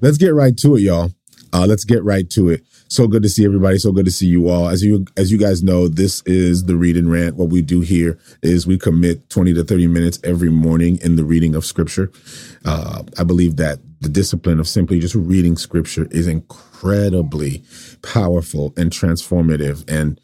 let's get right to it, y'all. Uh, let's get right to it. So good to see everybody. So good to see you all. As you as you guys know, this is the read and rant. What we do here is we commit 20 to 30 minutes every morning in the reading of scripture. Uh, I believe that the discipline of simply just reading scripture is incredibly powerful and transformative and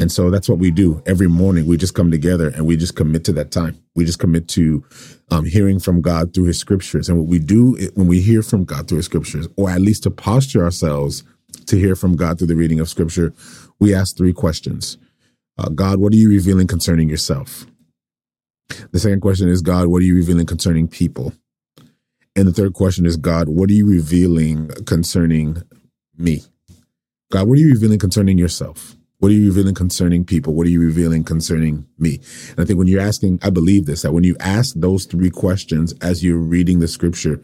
and so that's what we do every morning. We just come together and we just commit to that time. We just commit to um, hearing from God through his scriptures. And what we do when we hear from God through his scriptures, or at least to posture ourselves to hear from God through the reading of scripture, we ask three questions. Uh, God, what are you revealing concerning yourself? The second question is, God, what are you revealing concerning people? And the third question is, God, what are you revealing concerning me? God, what are you revealing concerning yourself? What are you revealing concerning people? What are you revealing concerning me? And I think when you're asking, I believe this, that when you ask those three questions as you're reading the scripture,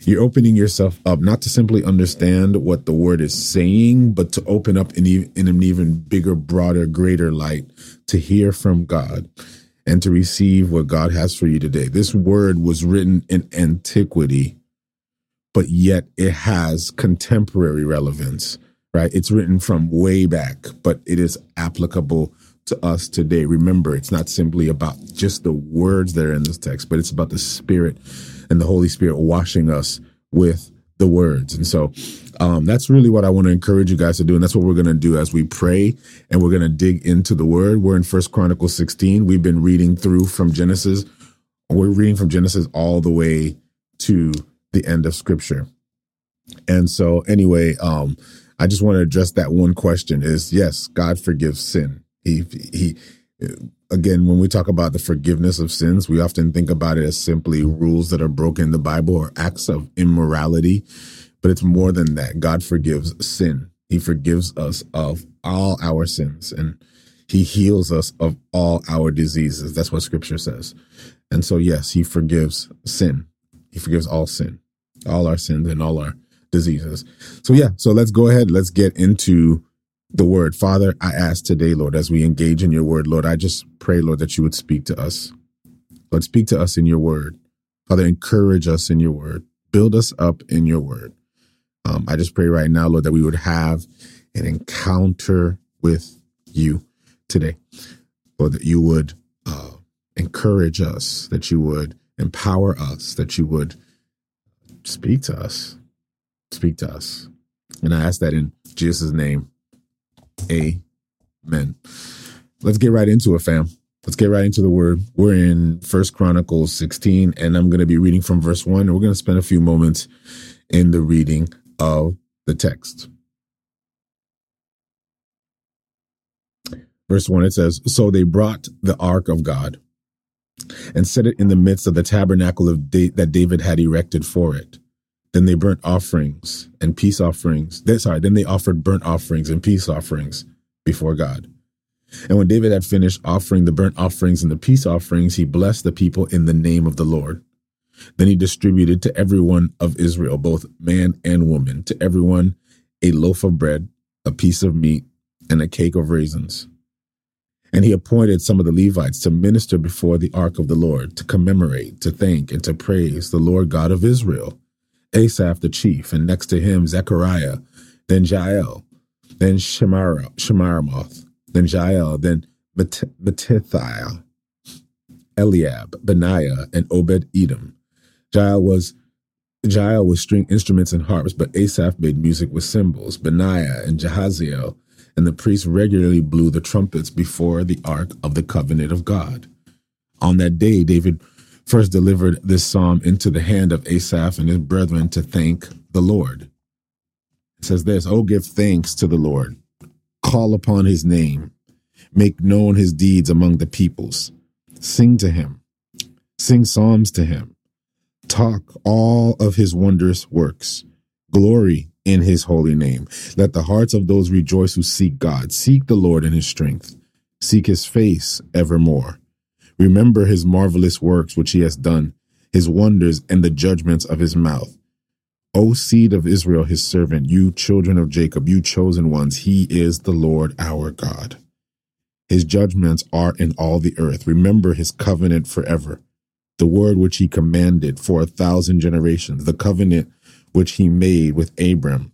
you're opening yourself up not to simply understand what the word is saying, but to open up in, in an even bigger, broader, greater light to hear from God and to receive what God has for you today. This word was written in antiquity, but yet it has contemporary relevance right? It's written from way back, but it is applicable to us today. Remember, it's not simply about just the words that are in this text, but it's about the Spirit and the Holy Spirit washing us with the words. And so um, that's really what I want to encourage you guys to do. And that's what we're going to do as we pray and we're going to dig into the word. We're in First Chronicles 16. We've been reading through from Genesis. We're reading from Genesis all the way to the end of scripture. And so anyway, um, I just want to address that one question is yes, God forgives sin. He, he, again, when we talk about the forgiveness of sins, we often think about it as simply rules that are broken in the Bible or acts of immorality, but it's more than that. God forgives sin. He forgives us of all our sins and he heals us of all our diseases. That's what scripture says. And so, yes, he forgives sin. He forgives all sin, all our sins and all our diseases. So yeah, so let's go ahead. Let's get into the word. Father, I ask today, Lord, as we engage in your word, Lord, I just pray, Lord, that you would speak to us. Lord, speak to us in your word. Father, encourage us in your word. Build us up in your word. Um, I just pray right now, Lord, that we would have an encounter with you today. Lord, that you would uh, encourage us, that you would empower us, that you would speak to us speak to us. And I ask that in Jesus' name. Amen. Let's get right into it, fam. Let's get right into the word. We're in First Chronicles 16, and I'm going to be reading from verse 1, and we're going to spend a few moments in the reading of the text. Verse 1, it says, So they brought the ark of God and set it in the midst of the tabernacle of da- that David had erected for it. Then they burnt offerings and peace offerings. They, sorry, then they offered burnt offerings and peace offerings before God. And when David had finished offering the burnt offerings and the peace offerings, he blessed the people in the name of the Lord. Then he distributed to everyone of Israel, both man and woman, to everyone a loaf of bread, a piece of meat, and a cake of raisins. And he appointed some of the Levites to minister before the ark of the Lord, to commemorate, to thank, and to praise the Lord God of Israel Asaph the chief, and next to him Zechariah, then Jael, then Shemar- Shemiramoth, then Jael, then Mattithiah, Eliab, Benaiah, and Obed Edom. Jael was Jael was string instruments and harps, but Asaph made music with cymbals. Benaiah and Jahaziel and the priests regularly blew the trumpets before the ark of the covenant of God. On that day, David first delivered this psalm into the hand of Asaph and his brethren to thank the Lord. It says this, Oh, give thanks to the Lord, call upon his name, make known his deeds among the peoples, sing to him, sing psalms to him, talk all of his wondrous works, glory in his holy name. Let the hearts of those rejoice who seek God, seek the Lord in his strength, seek his face evermore. Remember his marvelous works which he has done, his wonders and the judgments of his mouth. O seed of Israel, his servant, you children of Jacob, you chosen ones, he is the Lord our God. His judgments are in all the earth. Remember his covenant forever, the word which he commanded for a thousand generations, the covenant which he made with Abram,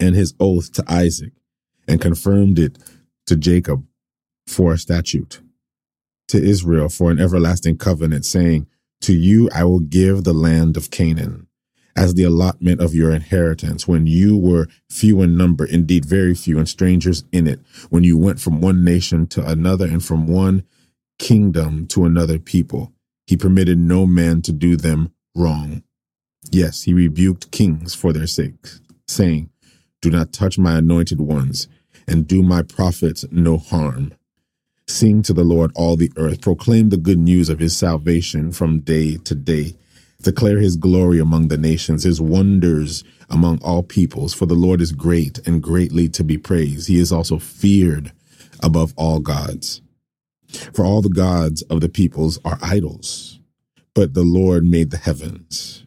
and his oath to Isaac, and confirmed it to Jacob for a statute, to Israel for an everlasting covenant, saying, To you I will give the land of Canaan as the allotment of your inheritance when you were few in number, indeed very few, and strangers in it, when you went from one nation to another and from one kingdom to another people. He permitted no man to do them wrong. Yes, he rebuked kings for their sakes, saying, Do not touch my anointed ones, and do my prophets no harm. Sing to the Lord all the earth, proclaim the good news of his salvation from day to day. Declare his glory among the nations, his wonders among all peoples. For the Lord is great and greatly to be praised. He is also feared above all gods. For all the gods of the peoples are idols, but the Lord made the heavens.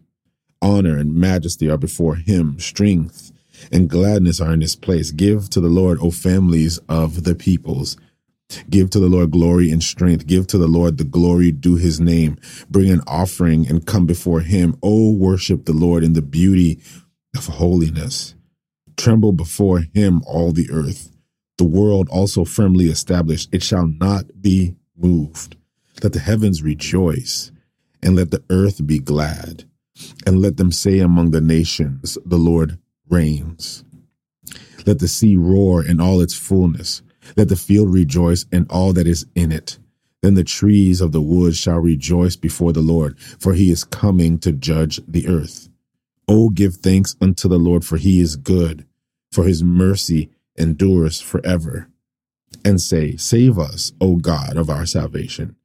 Honor and majesty are before him, strength and gladness are in his place. Give to the Lord, O families of the peoples. Give to the Lord glory and strength. Give to the Lord the glory due his name. Bring an offering and come before him. O worship the Lord in the beauty of holiness. Tremble before him, all the earth. The world also firmly established. It shall not be moved. Let the heavens rejoice and let the earth be glad. And let them say among the nations, the Lord reigns. Let the sea roar in all its fullness. Let the field rejoice and all that is in it. Then the trees of the wood shall rejoice before the Lord, for he is coming to judge the earth. Oh, give thanks unto the Lord, for he is good, for his mercy endures forever. And say, Save us, O God of our salvation.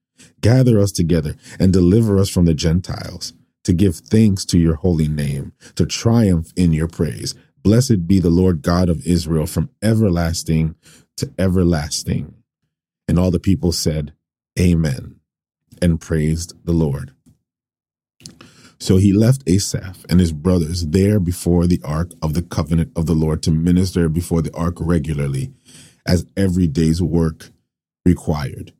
Gather us together and deliver us from the Gentiles, to give thanks to your holy name, to triumph in your praise. Blessed be the Lord God of Israel from everlasting to everlasting. And all the people said, Amen, and praised the Lord. So he left Asaph and his brothers there before the ark of the covenant of the Lord to minister before the ark regularly, as every day's work required.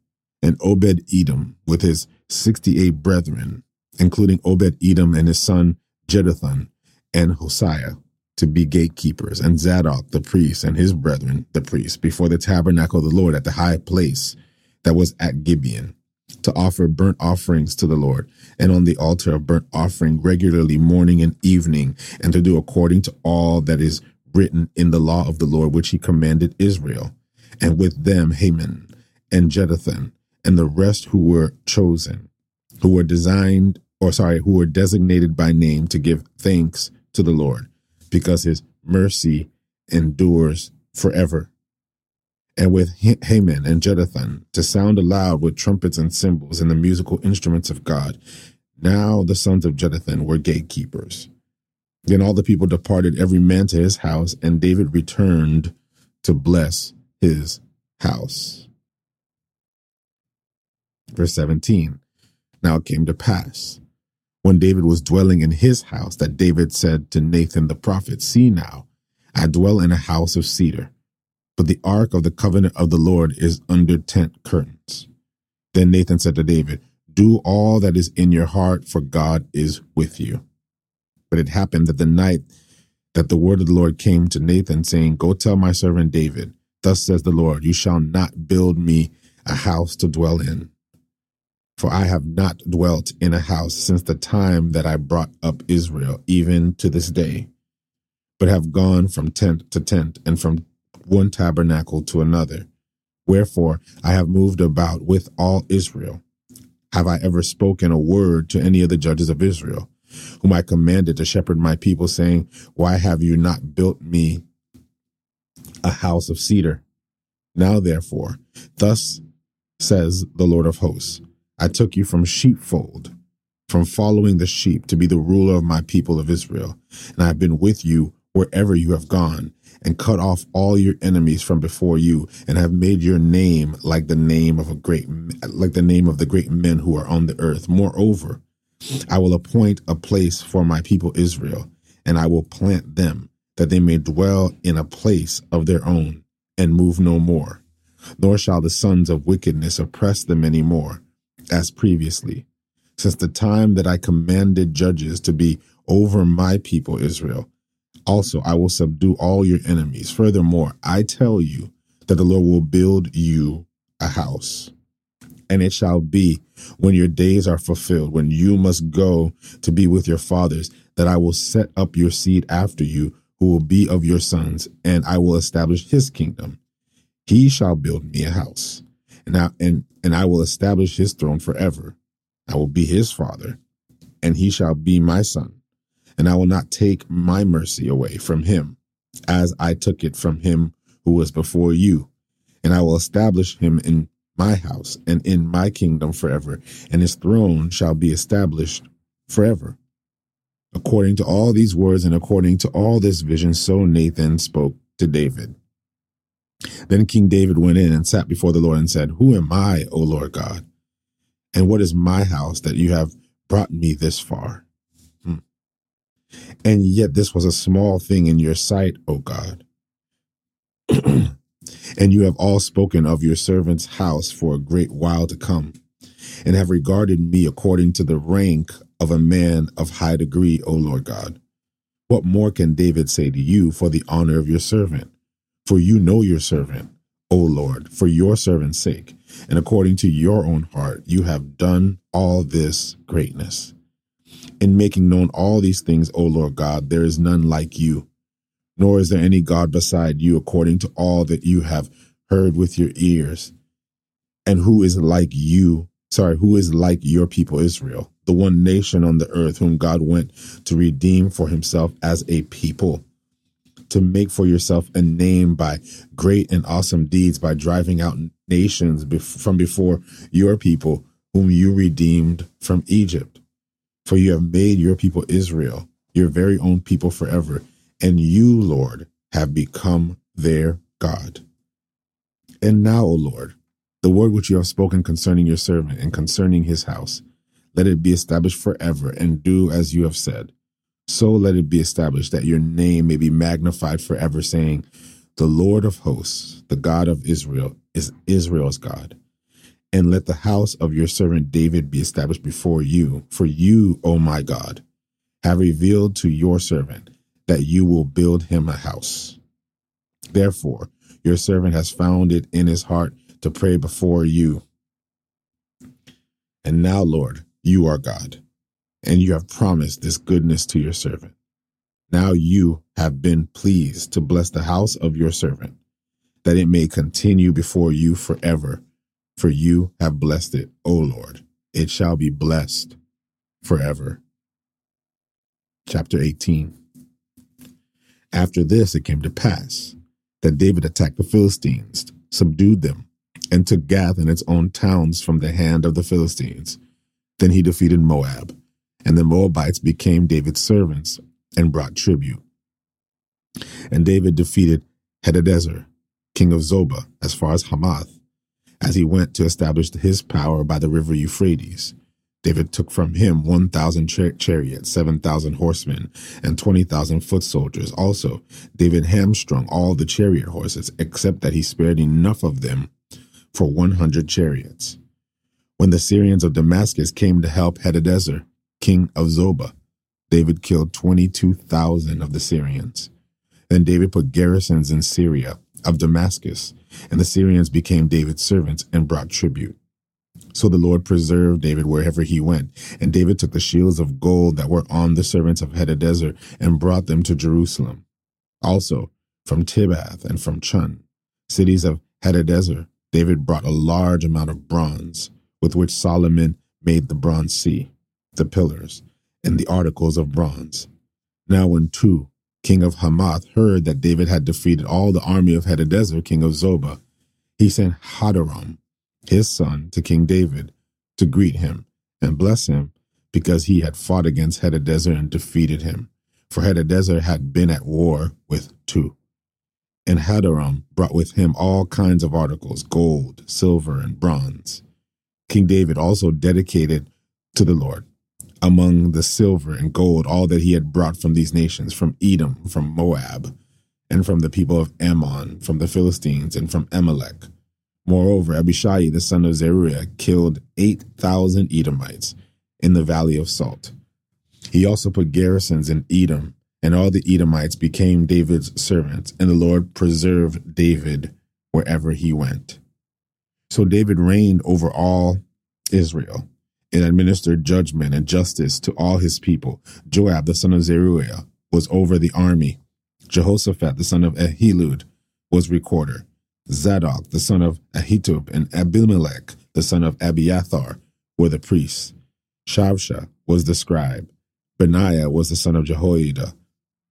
And Obed Edom with his 68 brethren, including Obed Edom and his son Jeduthun and Hosea, to be gatekeepers, and Zadok the priest and his brethren, the priests, before the tabernacle of the Lord at the high place that was at Gibeon, to offer burnt offerings to the Lord, and on the altar of burnt offering regularly morning and evening, and to do according to all that is written in the law of the Lord which he commanded Israel, and with them Heman and Jeduthun and the rest who were chosen, who were designed, or sorry, who were designated by name to give thanks to the Lord because his mercy endures forever. And with Heman and Jeduthun to sound aloud with trumpets and cymbals and the musical instruments of God. Now the sons of Jeduthun were gatekeepers. Then all the people departed, every man to his house, and David returned to bless his house. Verse 17 Now it came to pass when David was dwelling in his house that David said to Nathan the prophet, See now, I dwell in a house of cedar, but the ark of the covenant of the Lord is under tent curtains. Then Nathan said to David, Do all that is in your heart, for God is with you. But it happened that the night that the word of the Lord came to Nathan, saying, Go tell my servant David, Thus says the Lord, You shall not build me a house to dwell in for I have not dwelt in a house since the time that I brought up Israel, even to this day, but have gone from tent to tent and from one tabernacle to another. Wherefore I have moved about with all Israel. Have I ever spoken a word to any of the judges of Israel, whom I commanded to shepherd my people, saying, Why have you not built me a house of cedar? Now therefore, thus says the Lord of hosts, I took you from sheepfold, from following the sheep to be the ruler of my people of Israel. And I have been with you wherever you have gone and cut off all your enemies from before you and have made your name like the name of a great, like the name of the great men who are on the earth. Moreover, I will appoint a place for my people Israel and I will plant them that they may dwell in a place of their own and move no more. Nor shall the sons of wickedness oppress them any more as previously, since the time that I commanded judges to be over my people Israel. Also, I will subdue all your enemies. Furthermore, I tell you that the Lord will build you a house. And it shall be when your days are fulfilled, when you must go to be with your fathers, that I will set up your seed after you, who will be of your sons, and I will establish his kingdom. He shall build me a house, and I, and, and I will establish his throne forever. I will be his father, and he shall be my son. And I will not take my mercy away from him, as I took it from him who was before you. And I will establish him in my house and in my kingdom forever, and his throne shall be established forever. According to all these words and according to all this vision, so Nathan spoke to David. Then King David went in and sat before the Lord and said, Who am I, O Lord God? And what is my house that you have brought me this far? Hmm. And yet this was a small thing in your sight, O God. and you have all spoken of your servant's house for a great while to come, and have regarded me according to the rank of a man of high degree, O Lord God. What more can David say to you for the honor of your servant? For you know your servant, O Lord, for your servant's sake, and according to your own heart, you have done all this greatness. In making known all these things, O Lord God, there is none like you, nor is there any God beside you, according to all that you have heard with your ears. And who is like you, sorry, who is like your people Israel, the one nation on the earth whom God went to redeem for himself as a people? To make for yourself a name by great and awesome deeds, by driving out nations from before your people, whom you redeemed from Egypt. For you have made your people Israel, your very own people forever, and you, Lord, have become their God. And now, O Lord, the word which you have spoken concerning your servant and concerning his house, let it be established forever, and do as you have said so let it be established that your name may be magnified forever, saying, The Lord of hosts, the God of Israel, is Israel's God. And let the house of your servant David be established before you, for you, O my God, have revealed to your servant that you will build him a house. Therefore, your servant has found it in his heart to pray before you. And now, Lord, you are God and you have promised this goodness to your servant. Now you have been pleased to bless the house of your servant, that it may continue before you forever. For you have blessed it, O Lord. It shall be blessed forever. Chapter 18 After this it came to pass that David attacked the Philistines, subdued them, and took Gath and its own towns from the hand of the Philistines. Then he defeated Moab and the Moabites became David's servants and brought tribute. And David defeated Hadadezer, king of Zobah, as far as Hamath, as he went to establish his power by the river Euphrates. David took from him 1,000 char- chariots, 7,000 horsemen, and 20,000 foot soldiers. Also, David hamstrung all the chariot horses, except that he spared enough of them for 100 chariots. When the Syrians of Damascus came to help Hadadezer, king of Zobah. David killed 22,000 of the Syrians. Then David put garrisons in Syria of Damascus, and the Syrians became David's servants and brought tribute. So the Lord preserved David wherever he went, and David took the shields of gold that were on the servants of Hadadezer and brought them to Jerusalem. Also, from Tibhath and from Chun, cities of Hadadezer, David brought a large amount of bronze, with which Solomon made the bronze sea the pillars, and the articles of bronze. Now when Tou, king of Hamath, heard that David had defeated all the army of Hadadezer, king of Zobah, he sent Hadoram, his son, to King David to greet him and bless him because he had fought against Hadadezer and defeated him. For Hadadezer had been at war with Tou. And Hadoram brought with him all kinds of articles, gold, silver, and bronze. King David also dedicated to the Lord among the silver and gold all that he had brought from these nations, from Edom, from Moab, and from the people of Ammon, from the Philistines, and from Amalek. Moreover, Abishai the son of Zeruiah killed 8,000 Edomites in the valley of Salt. He also put garrisons in Edom, and all the Edomites became David's servants, and the Lord preserved David wherever he went. So David reigned over all Israel and administered judgment and justice to all his people. Joab, the son of Zeruiah, was over the army. Jehoshaphat, the son of Ahilud, was recorder. Zadok, the son of Ahitub, and Abimelech, the son of Abiathar, were the priests. Shavsha was the scribe. Benaiah was the son of Jehoiada,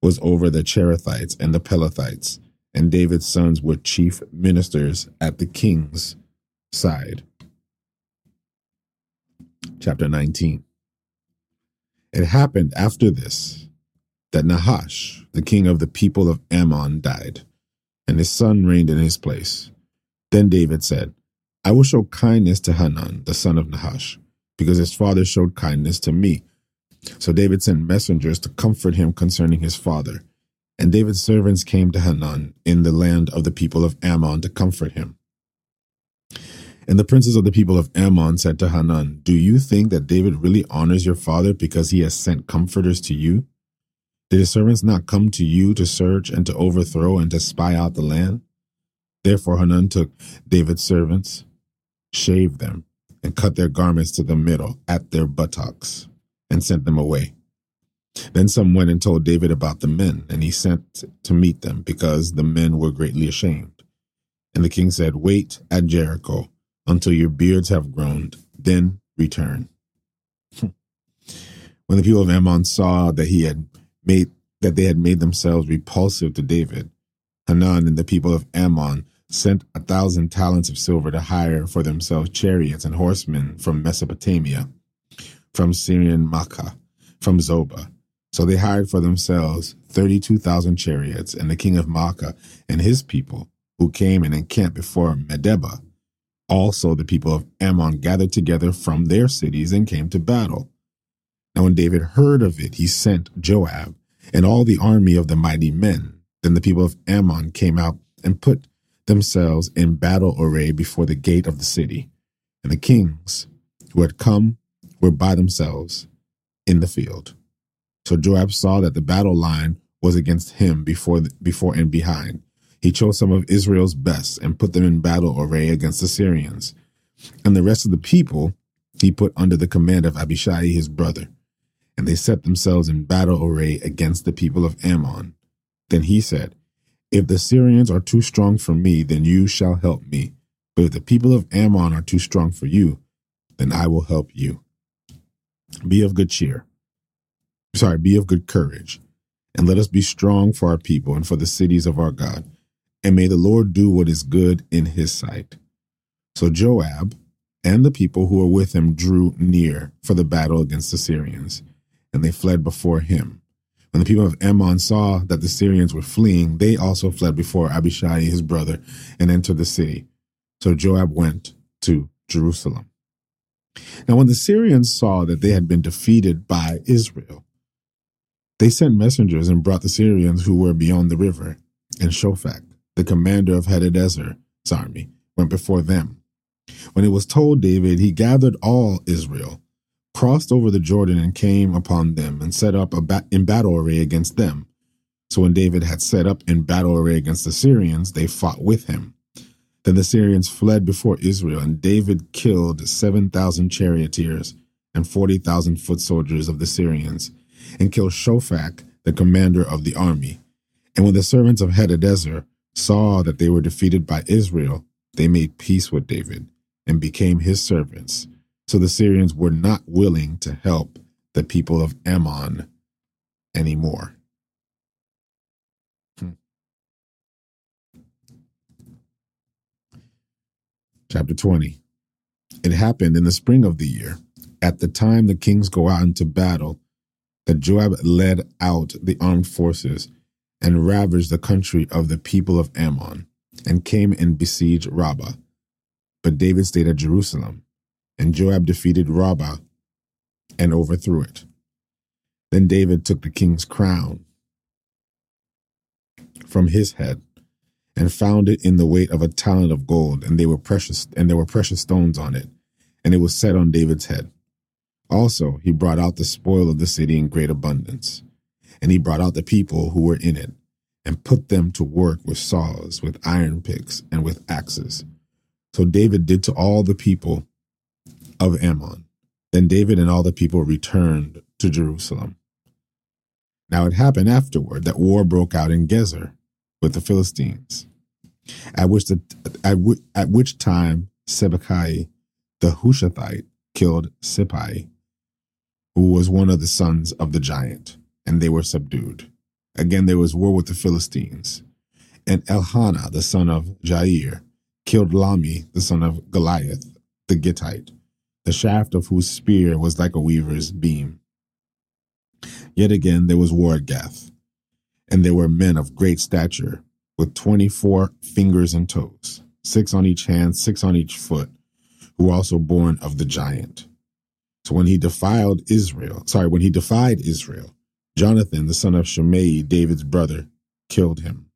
was over the Cherethites and the Pelethites, and David's sons were chief ministers at the king's side. Chapter 19. It happened after this that Nahash, the king of the people of Ammon, died, and his son reigned in his place. Then David said, I will show kindness to Hanun, the son of Nahash, because his father showed kindness to me. So David sent messengers to comfort him concerning his father. And David's servants came to Hanun in the land of the people of Ammon to comfort him. And the princes of the people of Ammon said to Hanun, Do you think that David really honors your father because he has sent comforters to you? Did his servants not come to you to search and to overthrow and to spy out the land? Therefore Hanun took David's servants, shaved them, and cut their garments to the middle at their buttocks, and sent them away. Then some went and told David about the men, and he sent to meet them, because the men were greatly ashamed. And the king said, Wait at Jericho until your beards have grown, then return. when the people of Ammon saw that he had made that they had made themselves repulsive to David, Hanun and the people of Ammon sent a thousand talents of silver to hire for themselves chariots and horsemen from Mesopotamia, from Syrian Maacah, from Zobah. So they hired for themselves thirty-two thousand chariots, and the king of Maacah and his people, who came and encamped before Medeba, also, the people of Ammon gathered together from their cities and came to battle. Now, when David heard of it, he sent Joab and all the army of the mighty men. Then the people of Ammon came out and put themselves in battle array before the gate of the city. And the kings who had come were by themselves in the field. So Joab saw that the battle line was against him before, before and behind. He chose some of Israel's best and put them in battle array against the Syrians. And the rest of the people he put under the command of Abishai his brother. And they set themselves in battle array against the people of Ammon. Then he said, If the Syrians are too strong for me, then you shall help me. But if the people of Ammon are too strong for you, then I will help you. Be of good cheer. Sorry, be of good courage, and let us be strong for our people and for the cities of our God and may the Lord do what is good in his sight. So Joab and the people who were with him drew near for the battle against the Syrians, and they fled before him. When the people of Ammon saw that the Syrians were fleeing, they also fled before Abishai his brother and entered the city. So Joab went to Jerusalem. Now, when the Syrians saw that they had been defeated by Israel, they sent messengers and brought the Syrians who were beyond the river and Shophach the commander of Hadadezer's army, went before them. When it was told David, he gathered all Israel, crossed over the Jordan, and came upon them, and set up ba- in battle array against them. So when David had set up in battle array against the Syrians, they fought with him. Then the Syrians fled before Israel, and David killed 7,000 charioteers and 40,000 foot soldiers of the Syrians, and killed Shophach, the commander of the army. And when the servants of Hadadezer saw that they were defeated by Israel, they made peace with David and became his servants. So the Syrians were not willing to help the people of Ammon anymore. Hmm. Chapter 20. It happened in the spring of the year, at the time the kings go out into battle, that Joab led out the armed forces and ravaged the country of the people of Ammon, and came and besieged Rabbah. But David stayed at Jerusalem, and Joab defeated Rabbah and overthrew it. Then David took the king's crown from his head and found it in the weight of a talent of gold, and they were precious, and there were precious stones on it, and it was set on David's head. Also, he brought out the spoil of the city in great abundance. And he brought out the people who were in it, and put them to work with saws, with iron picks, and with axes. So David did to all the people of Ammon. Then David and all the people returned to Jerusalem. Now it happened afterward that war broke out in Gezer with the Philistines, at which, the, at, at which time Sibbechai the Hushathite killed Sippai, who was one of the sons of the giant, and they were subdued. Again, there was war with the Philistines. And Elhanan, the son of Jair, killed Lahmi, the son of Goliath, the Gittite, the shaft of whose spear was like a weaver's beam. Yet again there was war at Gath, and there were men of great stature, with twenty four fingers and toes, six on each hand, six on each foot, who were also born of the giant. So when he defiled Israel, sorry, when he defied Israel, Jonathan, the son of Shimei, David's brother, killed him.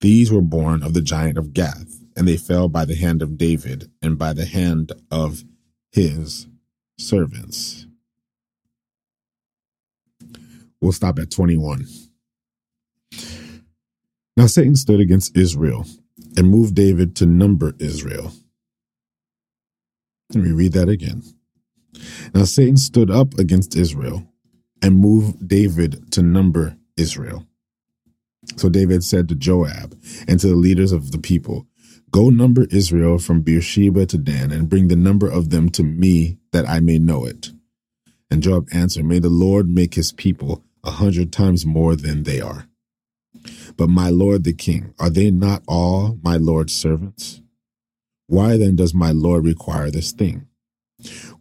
These were born of the giant of Gath, and they fell by the hand of David and by the hand of his servants. We'll stop at 21. Now Satan stood against Israel and moved David to number Israel. Let me read that again. Now Satan stood up against Israel and move David to number Israel. So David said to Joab and to the leaders of the people, Go number Israel from Beersheba to Dan, and bring the number of them to me, that I may know it. And Joab answered, May the Lord make his people a hundred times more than they are. But my lord the king, are they not all my lord's servants? Why then does my lord require this thing?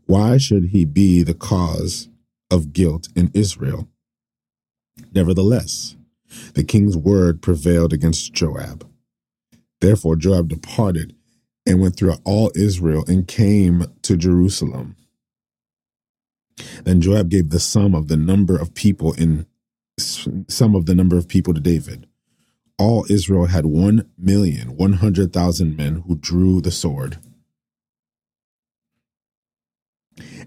Why should he be the cause of guilt in Israel? Nevertheless, the king's word prevailed against Joab. Therefore, Joab departed and went through all Israel and came to Jerusalem. Then Joab gave the sum of the number of people in some of the number of people to David. All Israel had one million one hundred thousand men who drew the sword.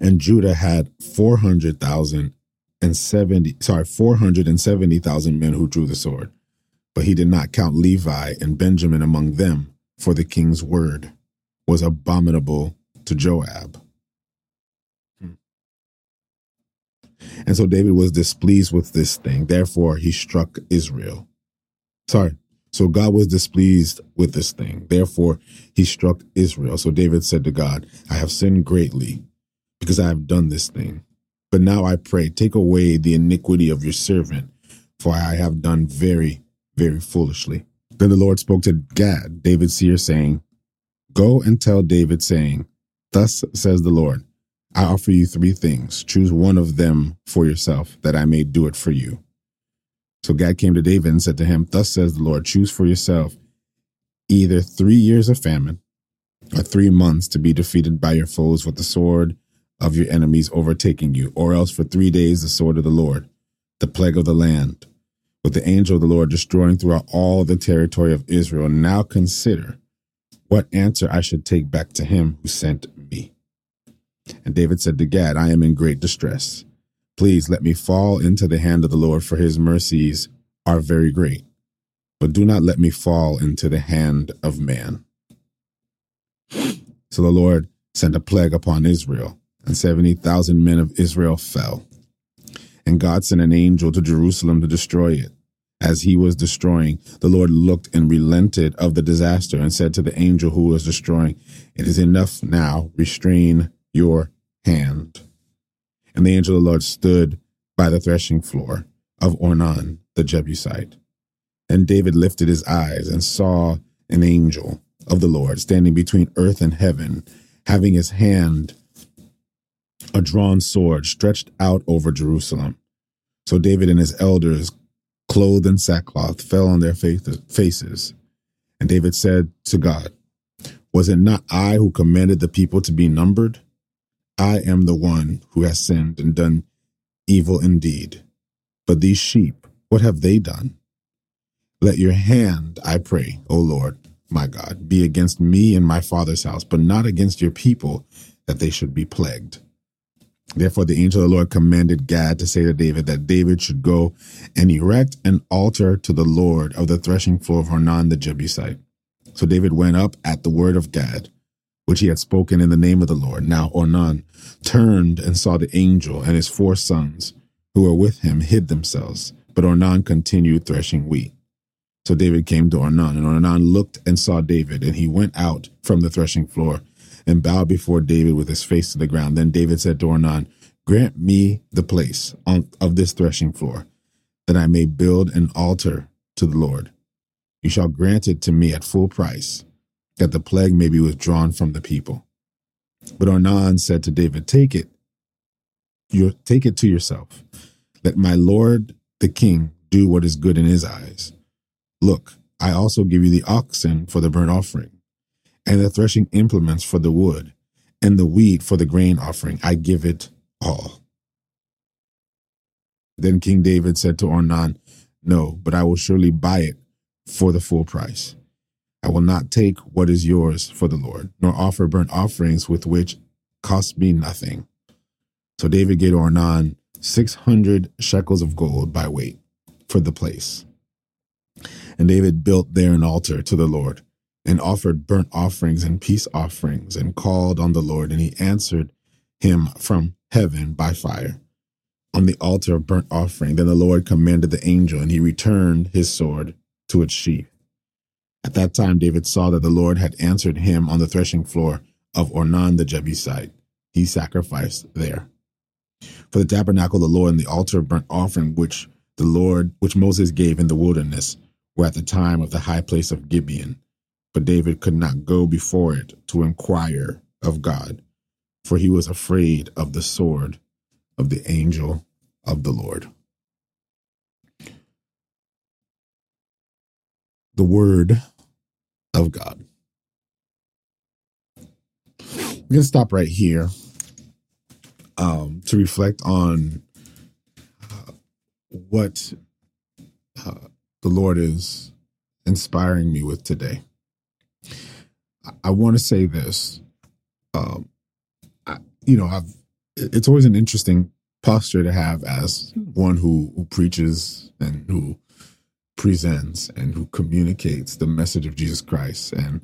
And Judah had four hundred thousand and seventy sorry, four hundred and seventy thousand men who drew the sword. But he did not count Levi and Benjamin among them, for the king's word was abominable to Joab. Hmm. And so David was displeased with this thing. Therefore, he struck Israel. Sorry. So God was displeased with this thing. Therefore, he struck Israel. So David said to God, I have sinned greatly because I have done this thing. But now I pray, take away the iniquity of your servant, for I have done very, very foolishly. Then the Lord spoke to Gad, David's seer, saying, Go and tell David, saying, Thus says the Lord, I offer you three things. Choose one of them for yourself, that I may do it for you. So Gad came to David and said to him, Thus says the Lord, choose for yourself either three years of famine or three months to be defeated by your foes with the sword of your enemies overtaking you, or else for three days the sword of the Lord, the plague of the land, with the angel of the Lord destroying throughout all the territory of Israel. Now consider what answer I should take back to him who sent me. And David said to Gad, I am in great distress. Please let me fall into the hand of the Lord, for his mercies are very great. But do not let me fall into the hand of man. So the Lord sent a plague upon Israel, and 70,000 men of Israel fell. And God sent an angel to Jerusalem to destroy it. As he was destroying, the Lord looked and relented of the disaster and said to the angel who was destroying, It is enough now, restrain your hand. And the angel of the Lord stood by the threshing floor of Ornan the Jebusite. And David lifted his eyes and saw an angel of the Lord standing between earth and heaven, having his hand a drawn sword stretched out over Jerusalem. So David and his elders, clothed in sackcloth, fell on their faces. And David said to God, Was it not I who commanded the people to be numbered? I am the one who has sinned and done evil indeed. But these sheep, what have they done? Let your hand, I pray, O Lord, my God, be against me and my father's house, but not against your people, that they should be plagued. Therefore, the angel of the Lord commanded Gad to say to David that David should go and erect an altar to the Lord of the threshing floor of Ornan the Jebusite. So David went up at the word of Gad, which he had spoken in the name of the Lord. Now Ornan turned and saw the angel and his four sons who were with him hid themselves, but Ornan continued threshing wheat. So David came to Ornan, and Ornan looked and saw David, and he went out from the threshing floor and bowed before David with his face to the ground. Then David said to Ornan, Grant me the place on, of this threshing floor, that I may build an altar to the Lord. You shall grant it to me at full price, that the plague may be withdrawn from the people. But Ornan said to David, Take it, you take it to yourself. Let my lord the king do what is good in his eyes. Look, I also give you the oxen for the burnt offering, and the threshing implements for the wood, and the wheat for the grain offering. I give it all. Then King David said to Ornan, No, but I will surely buy it for the full price. I will not take what is yours for the Lord, nor offer burnt offerings with which cost me nothing. So David gave Ornan 600 shekels of gold by weight for the place. And David built there an altar to the Lord and offered burnt offerings and peace offerings and called on the Lord, and he answered him from heaven by fire on the altar of burnt offering. Then the Lord commanded the angel, and he returned his sword to its sheath. At that time, David saw that the Lord had answered him on the threshing floor of Ornan the Jebusite. He sacrificed there. For the tabernacle of the Lord and the altar of burnt offering, which the Lord, which Moses gave in the wilderness, were at the time of the high place of Gibeon but David could not go before it to inquire of God, for he was afraid of the sword of the angel of the Lord. The word of God. I'm going to stop right here um, to reflect on uh, what uh, the Lord is inspiring me with today. I want to say this. Um, I, you know, I've, it's always an interesting posture to have as one who, who preaches and who presents and who communicates the message of Jesus Christ and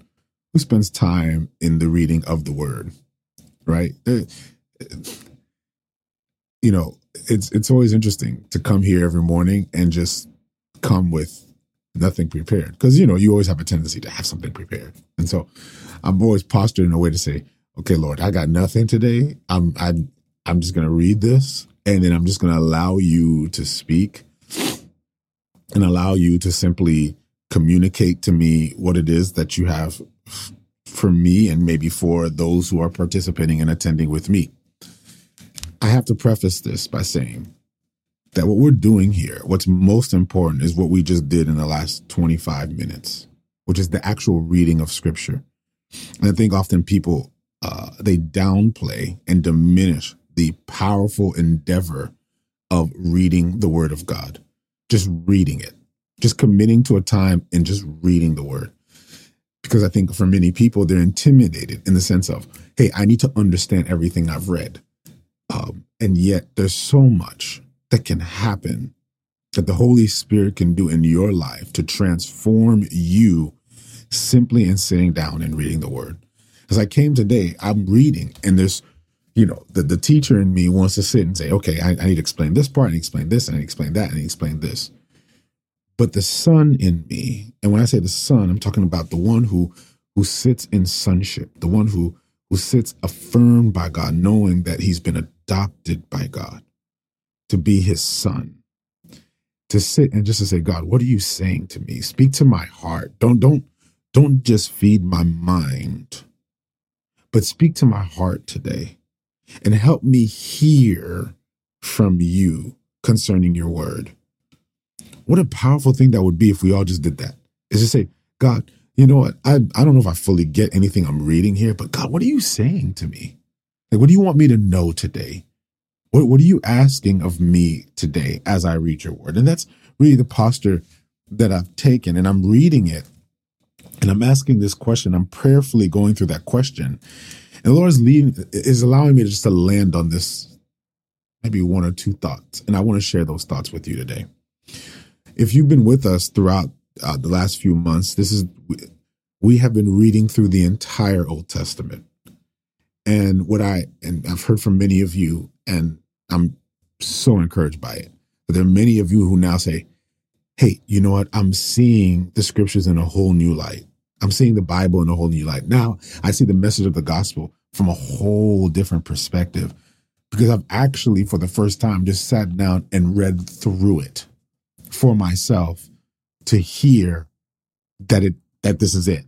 who spends time in the reading of the word, right? You know, it's it's always interesting to come here every morning and just come with nothing prepared. Because you know you always have a tendency to have something prepared. And so i'm always postured in a way to say okay lord i got nothing today. I'm I, am i am just going to read this and then i'm just going to allow you to speak and allow you to simply communicate to me what it is that you have for me and maybe for those who are participating and attending with me. I have to preface this by saying that what we're doing here, what's most important is what we just did in the last 25 minutes, which is the actual reading of scripture. And I think often people, uh, they downplay and diminish the powerful endeavor of reading the word of God, just reading it, just committing to a time and just reading the word. Because I think for many people, they're intimidated in the sense of, hey, I need to understand everything I've read. Um, and yet there's so much that can happen that the Holy Spirit can do in your life to transform you simply in sitting down and reading the word. As I came today, I'm reading and there's, you know, the, the teacher in me wants to sit and say, okay, I, I need to explain this part and explain this and explain that and explain this. But the son in me, and when I say the son, I'm talking about the one who who sits in sonship, the one who who sits affirmed by God, knowing that he's been adopted by God to be his son. To sit and just to say god what are you saying to me? Speak to my heart. Don't don't don't just feed my mind but speak to my heart today and help me hear from you concerning your word. What a powerful thing that would be if we all just did that. Is to say god you know what? I, I don't know if i fully get anything i'm reading here but god what are you saying to me? Like what do you want me to know today what, what are you asking of me today as I read your word? And that's really the posture that I've taken. And I'm reading it and I'm asking this question. I'm prayerfully going through that question. And the Lord is leading, is allowing me to just to land on this maybe one or two thoughts, and I want to share those thoughts with you today. If you've been with us throughout uh, the last few months, this is we have been reading through the entire Old Testament. And what I and I've heard from many of you, and I'm so encouraged by it. But there are many of you who now say, Hey, you know what? I'm seeing the scriptures in a whole new light. I'm seeing the Bible in a whole new light. Now I see the message of the gospel from a whole different perspective because I've actually, for the first time, just sat down and read through it for myself to hear that it that this is it.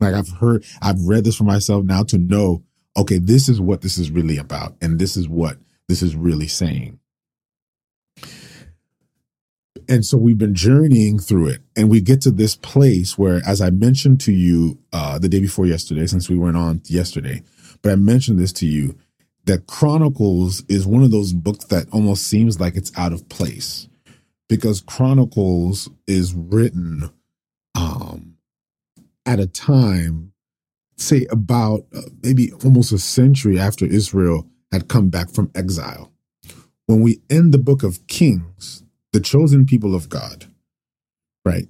Like I've heard, I've read this for myself now to know, okay, this is what this is really about, and this is what this is really saying. And so we've been journeying through it, and we get to this place where, as I mentioned to you uh, the day before yesterday, since we went on yesterday, but I mentioned this to you that Chronicles is one of those books that almost seems like it's out of place because Chronicles is written um, at a time, say about uh, maybe almost a century after Israel had come back from exile. When we end the book of Kings, the chosen people of God, right,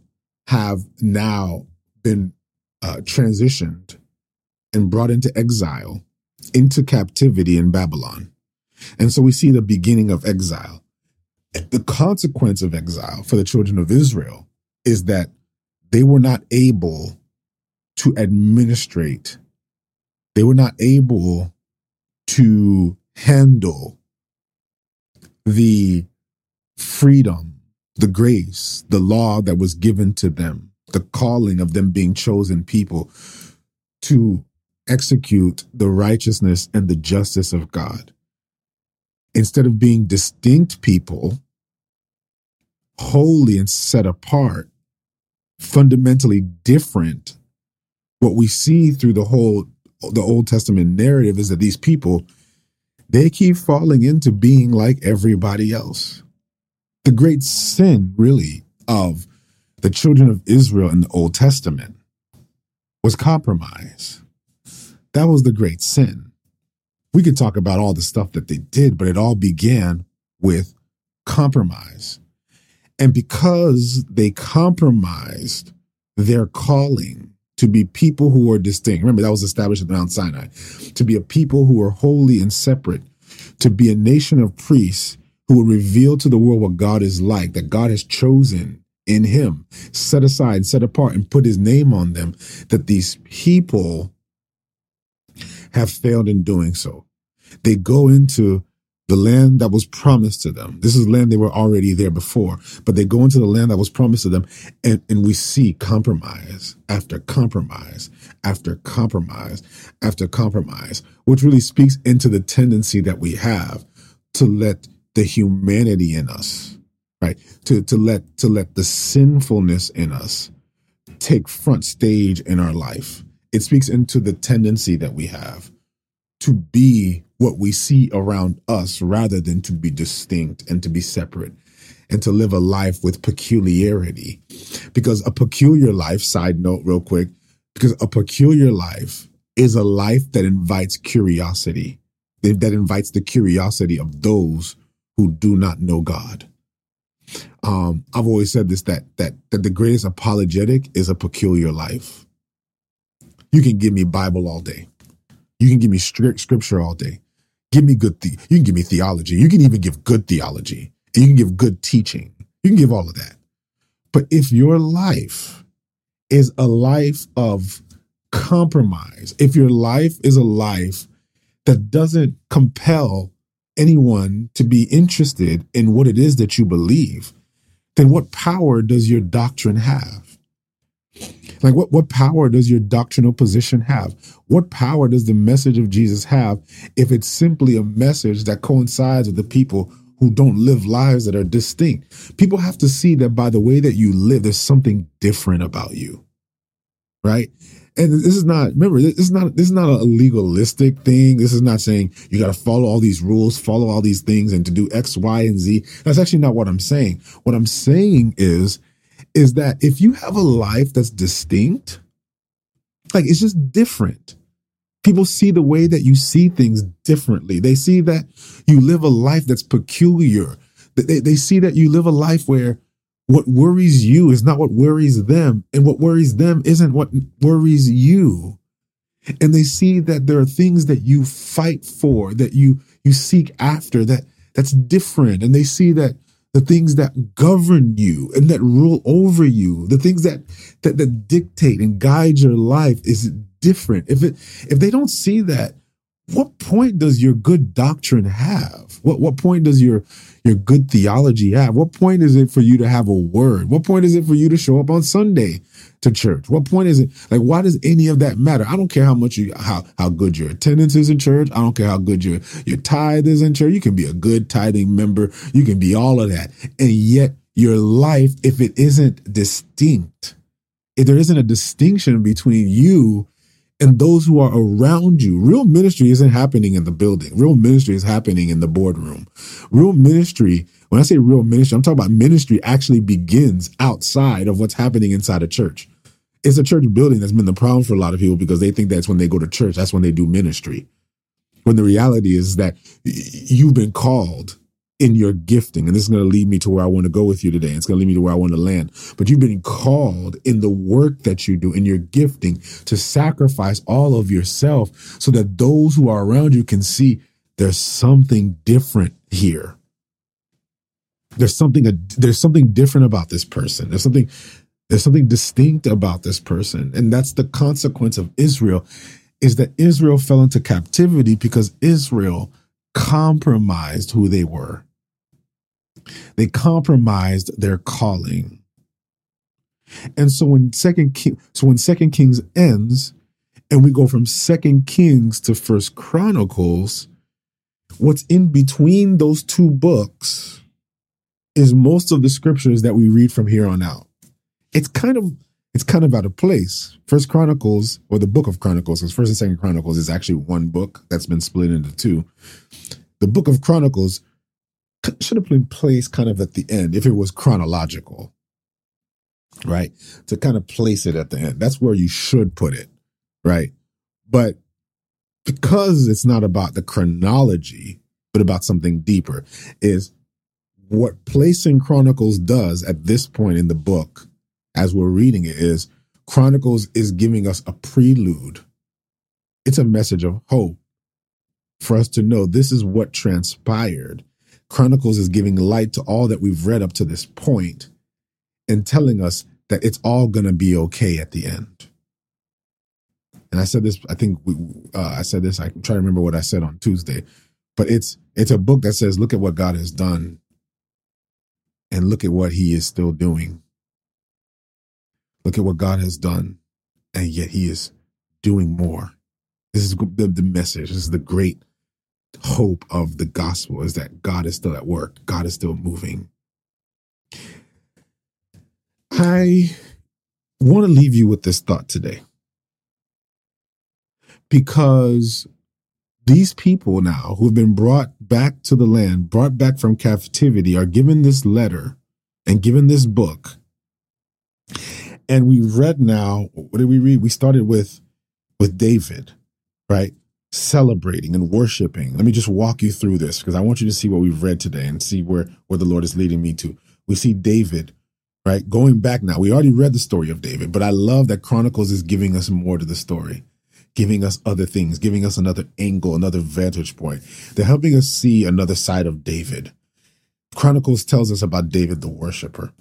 have now been uh, transitioned and brought into exile, into captivity in Babylon. And so we see the beginning of exile. The consequence of exile for the children of Israel is that they were not able to administrate, they were not able to handle the freedom, the grace, the law that was given to them, the calling of them being chosen people to execute the righteousness and the justice of God. Instead of being distinct people, holy and set apart, fundamentally different what we see through the whole the Old Testament narrative is that these people they keep falling into being like everybody else. The great sin, really, of the children of Israel in the Old Testament was compromise. That was the great sin. We could talk about all the stuff that they did, but it all began with compromise. And because they compromised their calling, to be people who are distinct. Remember, that was established at Mount Sinai. To be a people who are holy and separate, to be a nation of priests who will reveal to the world what God is like, that God has chosen in him, set aside, set apart, and put his name on them, that these people have failed in doing so. They go into the land that was promised to them. This is land they were already there before, but they go into the land that was promised to them, and, and we see compromise after compromise after compromise after compromise, which really speaks into the tendency that we have to let the humanity in us, right? To to let to let the sinfulness in us take front stage in our life. It speaks into the tendency that we have to be what we see around us rather than to be distinct and to be separate and to live a life with peculiarity. Because a peculiar life, side note, real quick, because a peculiar life is a life that invites curiosity, that invites the curiosity of those who do not know God. Um, I've always said this that that that the greatest apologetic is a peculiar life. You can give me Bible all day. You can give me strict scripture all day. Give me good, the- you can give me theology. You can even give good theology. You can give good teaching. You can give all of that. But if your life is a life of compromise, if your life is a life that doesn't compel anyone to be interested in what it is that you believe, then what power does your doctrine have? Like what, what power does your doctrinal position have? What power does the message of Jesus have if it's simply a message that coincides with the people who don't live lives that are distinct? People have to see that by the way that you live, there's something different about you. Right? And this is not remember, this is not this is not a legalistic thing. This is not saying you got to follow all these rules, follow all these things, and to do X, Y, and Z. That's actually not what I'm saying. What I'm saying is is that if you have a life that's distinct, like it's just different. People see the way that you see things differently. They see that you live a life that's peculiar. They, they see that you live a life where what worries you is not what worries them, and what worries them isn't what worries you. And they see that there are things that you fight for, that you you seek after, that that's different. And they see that the things that govern you and that rule over you, the things that that, that dictate and guide your life is different. If it if they don't see that, what point does your good doctrine have? What what point does your your good theology have? What point is it for you to have a word? What point is it for you to show up on Sunday to church? What point is it? Like, why does any of that matter? I don't care how much you how how good your attendance is in church. I don't care how good your your tithe is in church. You can be a good tithing member. You can be all of that, and yet your life, if it isn't distinct, if there isn't a distinction between you and those who are around you. Real ministry isn't happening in the building. Real ministry is happening in the boardroom. Real ministry, when I say real ministry, I'm talking about ministry actually begins outside of what's happening inside a church. It's a church building that's been the problem for a lot of people because they think that's when they go to church, that's when they do ministry. When the reality is that you've been called in your gifting. And this is going to lead me to where I want to go with you today. It's going to lead me to where I want to land. But you've been called in the work that you do, in your gifting, to sacrifice all of yourself so that those who are around you can see there's something different here. There's something there's something different about this person. There's something there's something distinct about this person. And that's the consequence of Israel is that Israel fell into captivity because Israel compromised who they were. They compromised their calling. And so when second King, so when second Kings ends and we go from second Kings to first Chronicles, what's in between those two books is most of the scriptures that we read from here on out. It's kind of it's kind of out of place. First Chronicles, or the book of Chronicles, because First and Second Chronicles is actually one book that's been split into two. The book of Chronicles should have been placed kind of at the end if it was chronological, right? To kind of place it at the end. That's where you should put it, right? But because it's not about the chronology, but about something deeper, is what placing Chronicles does at this point in the book, as we're reading it, is Chronicles is giving us a prelude. It's a message of hope for us to know this is what transpired Chronicles is giving light to all that we've read up to this point and telling us that it's all going to be okay at the end. And I said this, I think we, uh, I said this, I can try to remember what I said on Tuesday, but it's, it's a book that says, look at what God has done and look at what he is still doing. Look at what God has done and yet he is doing more. This is the, the message. This is the great hope of the gospel is that God is still at work, God is still moving. I want to leave you with this thought today because these people now who have been brought back to the land, brought back from captivity, are given this letter and given this book. And we read now, what did we read? We started with with David, right? celebrating and worshiping. Let me just walk you through this because I want you to see what we've read today and see where, where the Lord is leading me to. We see David, right? Going back now. We already read the story of David, but I love that Chronicles is giving us more to the story, giving us other things, giving us another angle, another vantage point. They're helping us see another side of David. Chronicles tells us about David the worshiper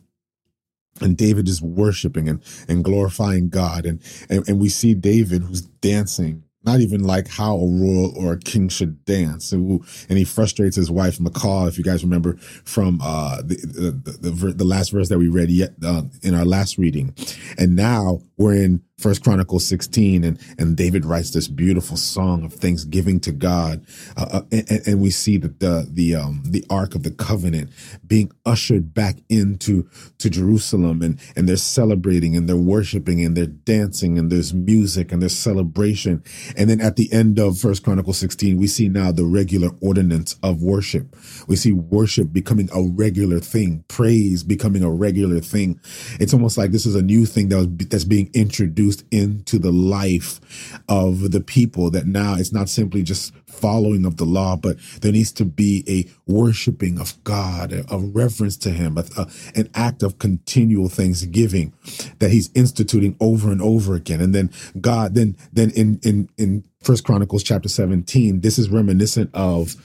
and David is worshiping and, and glorifying God. And, and, and we see David who's dancing not even like how a royal or a king should dance. And, he frustrates his wife, Michal, if you guys remember from uh, the, the, the, the, last verse that we read yet uh, in our last reading. And now we're in First Chronicles 16, and and David writes this beautiful song of thanksgiving to God, uh, uh and, and, we see that the the um the Ark of the Covenant being ushered back into to Jerusalem, and and they're celebrating and they're worshiping and they're dancing and there's music and there's celebration, And then at the end of First Chronicles 16, we see now the regular ordinance of worship. We see worship becoming a regular thing, praise becoming a regular thing. It's almost like this is a new thing that was that's being introduced into the life of the people that now it's not simply just following of the law, but there needs to be a worshiping of God, a, a reverence to him, a, a, an act of continual thanksgiving that he's instituting over and over again. And then God, then, then in, in, in First Chronicles chapter 17, this is reminiscent of,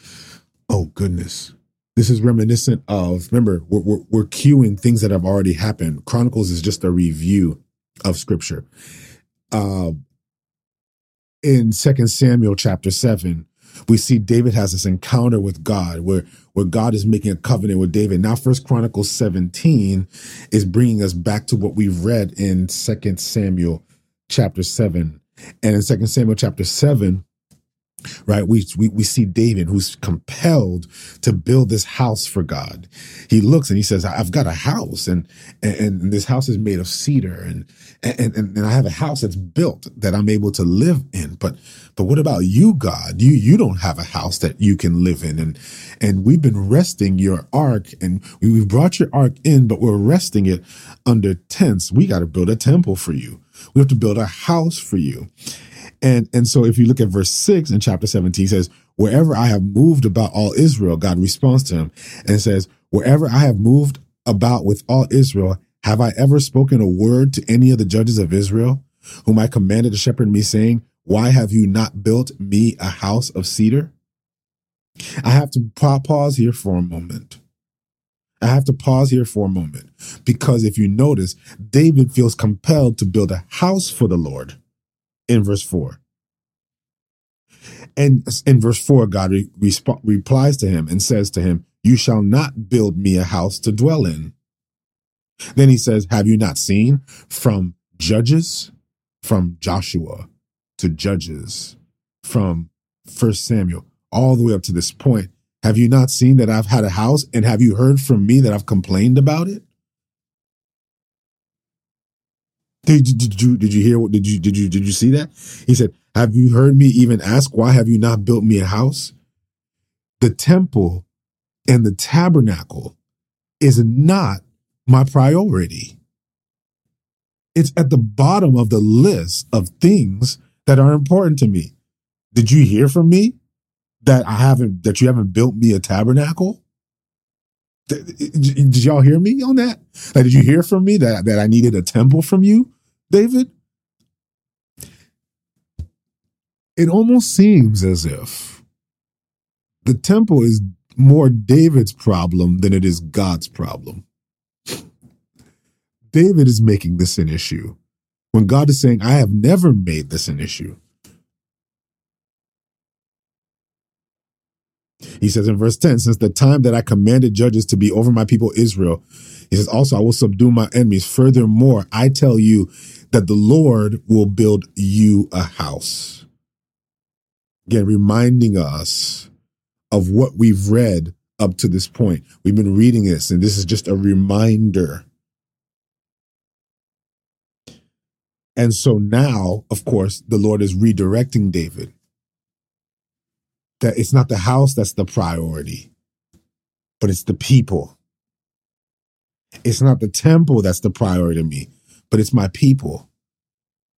oh goodness, this is reminiscent of remember we're, we're, we're, queuing things that have already happened. Chronicles is just a review of scripture. Uh, in second samuel chapter 7 we see david has this encounter with god where where god is making a covenant with david. Now first chronicles 17 is bringing us back to what we've read in second samuel chapter 7 and in second samuel chapter 7 right? We, we, we see David who's compelled to build this house for God. He looks and he says, I've got a house and, and, and this house is made of cedar and, and, and, and I have a house that's built that I'm able to live in. But, but what about you, God? You, you don't have a house that you can live in. And, and we've been resting your ark and we, we brought your ark in, but we're resting it under tents. We got to build a temple for you. We have to build a house for you. And, and so if you look at verse six in chapter 17, he says, wherever I have moved about all Israel, God responds to him and says, wherever I have moved about with all Israel, have I ever spoken a word to any of the judges of Israel, whom I commanded to shepherd me, saying, Why have you not built me a house of cedar? I have to pause here for a moment. I have to pause here for a moment because if you notice, David feels compelled to build a house for the Lord in verse 4. And in verse 4, God re- resp- replies to him and says to him, You shall not build me a house to dwell in. Then he says, Have you not seen from Judges, from Joshua to Judges, from First Samuel, all the way up to this point? Have you not seen that I've had a house? And have you heard from me that I've complained about it? Did, did you did you hear what did you did you did you see that? He said, "Have you heard me even ask why have you not built me a house?" The temple and the tabernacle is not my priority. It's at the bottom of the list of things that are important to me. Did you hear from me that I haven't that you haven't built me a tabernacle? Did, y'all hear me on that? Like, did you hear from me that, that I needed a temple from you? David? It almost seems as if the temple is more David's problem than it is God's problem. David is making this an issue when God is saying, I have never made this an issue. He says in verse 10, since the time that I commanded judges to be over my people Israel, he says, also, I will subdue my enemies. Furthermore, I tell you that the Lord will build you a house. Again, reminding us of what we've read up to this point. We've been reading this, and this is just a reminder. And so now, of course, the Lord is redirecting David. That it's not the house that's the priority, but it's the people. It's not the temple that's the priority to me, but it's my people.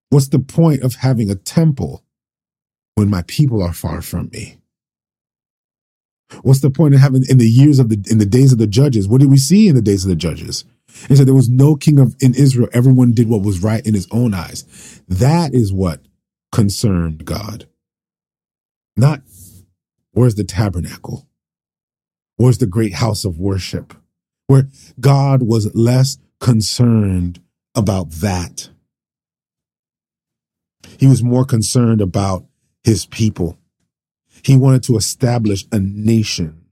What's the point of having a temple when my people are far from me? What's the point of having in the years of the in the days of the judges? What did we see in the days of the judges? He said there was no king of in Israel. Everyone did what was right in his own eyes. That is what concerned God. Not where's the tabernacle? Where's the great house of worship? where God was less concerned about that. He was more concerned about his people. He wanted to establish a nation.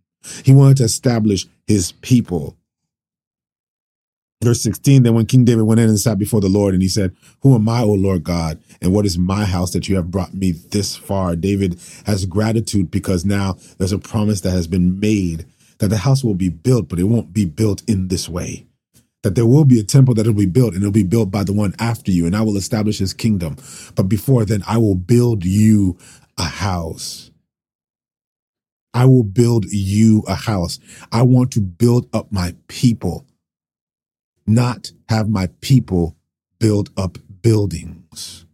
He wanted to establish his people. Verse 16, then when King David went in and sat before the Lord and he said, Who am I, O Lord God? And what is my house that you have brought me this far? David has gratitude because now there's a promise that has been made that the house will be built, but it won't be built in this way. That there will be a temple that will be built and it'll be built by the one after you and I will establish his kingdom. But before then, I will build you a house. I will build you a house. I want to build up my people, not have my people build up buildings.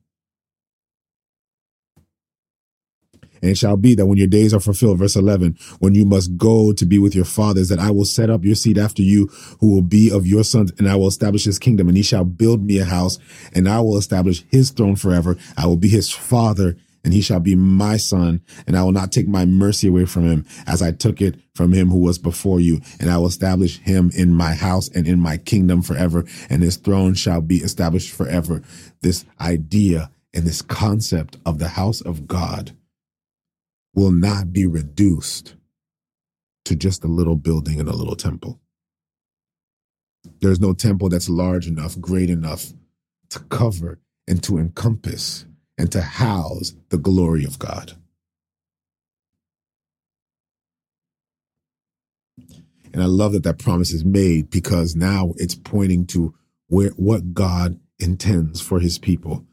And it shall be that when your days are fulfilled, verse 11, when you must go to be with your fathers, that I will set up your seed after you, who will be of your sons, and I will establish his kingdom, and he shall build me a house, and I will establish his throne forever. I will be his father, and he shall be my son, and I will not take my mercy away from him, as I took it from him who was before you, and I will establish him in my house and in my kingdom forever, and his throne shall be established forever. This idea and this concept of the house of God will not be reduced to just a little building and a little temple. There's no temple that's large enough, great enough to cover and to encompass and to house the glory of God. And I love that that promise is made because now it's pointing to where what God intends for his people.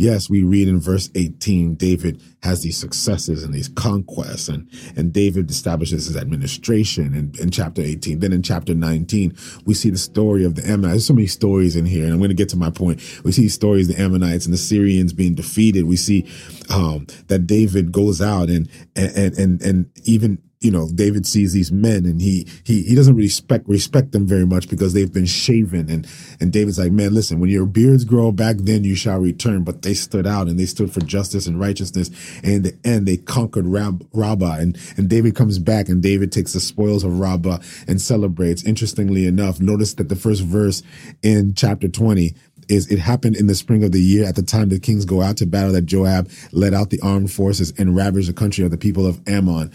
Yes, we read in verse 18, David has these successes and these conquests, and, and David establishes his administration in, in chapter 18. Then in chapter 19, we see the story of the Ammonites. There's so many stories in here, and I'm going to get to my point. We see stories of the Ammonites and the Syrians being defeated. We see um, that David goes out and, and, and, and even you know, David sees these men and he he he doesn't respect respect them very much because they've been shaven and and David's like, man, listen, when your beards grow back, then you shall return. But they stood out and they stood for justice and righteousness, and in the end they conquered Rab- Rabbah and and David comes back and David takes the spoils of Rabbah and celebrates. Interestingly enough, notice that the first verse in chapter twenty is it happened in the spring of the year at the time the kings go out to battle that Joab led out the armed forces and ravaged the country of the people of Ammon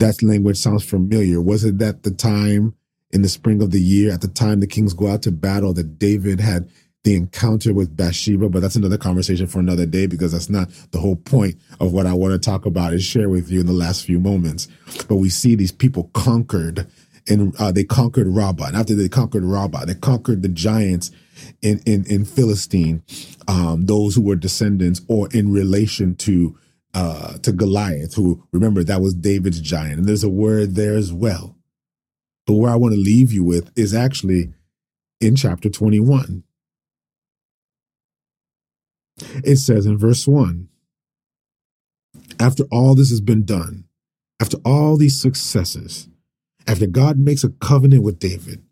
that language sounds familiar. Was it that the time in the spring of the year, at the time the kings go out to battle, that David had the encounter with Bathsheba? But that's another conversation for another day because that's not the whole point of what I want to talk about and share with you in the last few moments. But we see these people conquered and uh, they conquered Rabbah. And after they conquered Rabbah, they conquered the giants in, in, in Philistine, um, those who were descendants or in relation to uh, to Goliath, who remember that was David's giant. And there's a word there as well. But where I want to leave you with is actually in chapter 21. It says in verse 1 After all this has been done, after all these successes, after God makes a covenant with David,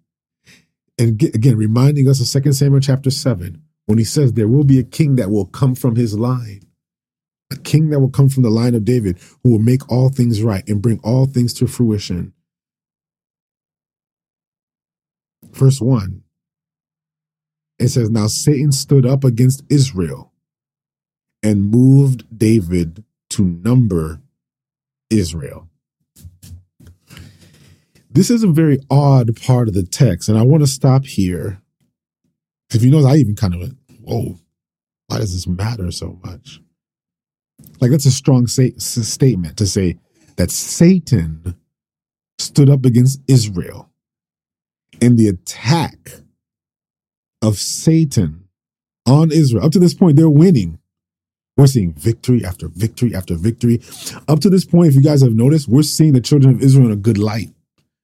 and again, reminding us of 2 Samuel chapter 7, when he says there will be a king that will come from his line a king that will come from the line of David who will make all things right and bring all things to fruition. Verse 1 it says, Now Satan stood up against Israel and moved David to number Israel. This is a very odd part of the text, and I want to stop here. If you notice, I even kind of went, Whoa, why does this matter so much? Like that's a strong say, statement to say that Satan stood up against Israel. And the attack of Satan on Israel, up to this point, they're winning. We're seeing victory after victory after victory. Up to this point, if you guys have noticed, we're seeing the children of Israel in a good light.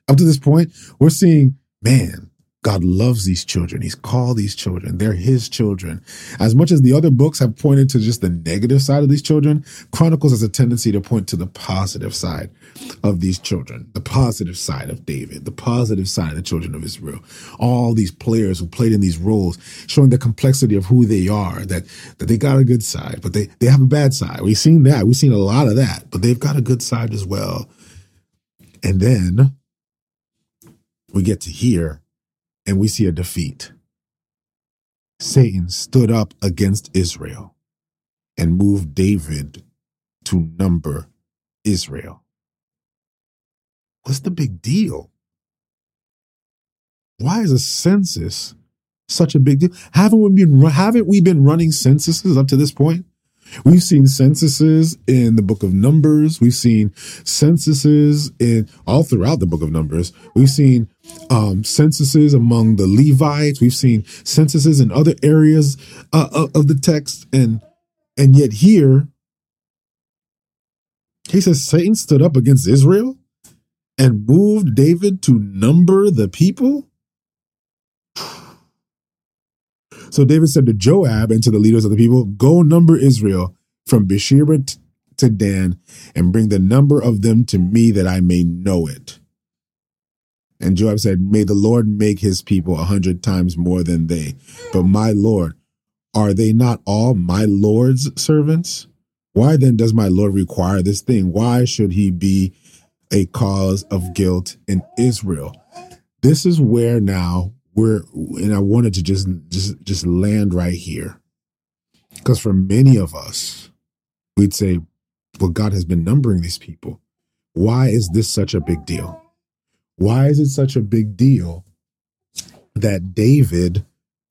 Up to this point, we're seeing, man, God loves these children. He's called these children. They're his children. As much as the other books have pointed to just the negative side of these children, Chronicles has a tendency to point to the positive side of these children, the positive side of David, the positive side of the children of Israel. All these players who played in these roles, showing the complexity of who they are, that, that they got a good side, but they, they have a bad side. We've seen that. We've seen a lot of that, but they've got a good side as well. And then we get to hear and we see a defeat. Satan stood up against Israel and moved David to number Israel. What's the big deal? Why is a census such a big deal? Haven't we been haven't we been running censuses up to this point? We've seen censuses in the book of Numbers. We've seen censuses in all throughout the book of Numbers. We've seen um, censuses among the Levites. We've seen censuses in other areas uh, of the text, and and yet here he says Satan stood up against Israel and moved David to number the people. So David said to Joab and to the leaders of the people, Go number Israel from Beersheba to Dan and bring the number of them to me that I may know it. And Joab said, May the Lord make his people a hundred times more than they. But my Lord, are they not all my Lord's servants? Why then does my Lord require this thing? Why should he be a cause of guilt in Israel? This is where now we're and I wanted to just just just land right here. Because for many of us, we'd say, well, God has been numbering these people. Why is this such a big deal? Why is it such a big deal that David,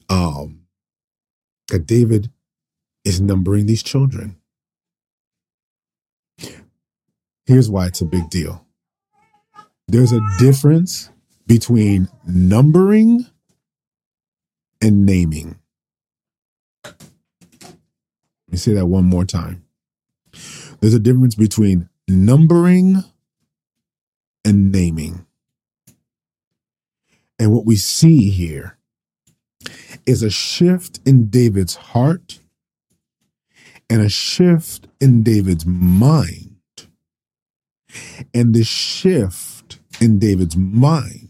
um, that David is numbering these children? Here's why it's a big deal. There's a difference between numbering and naming. Let me say that one more time. There's a difference between numbering and naming. And what we see here is a shift in David's heart and a shift in David's mind. And the shift in David's mind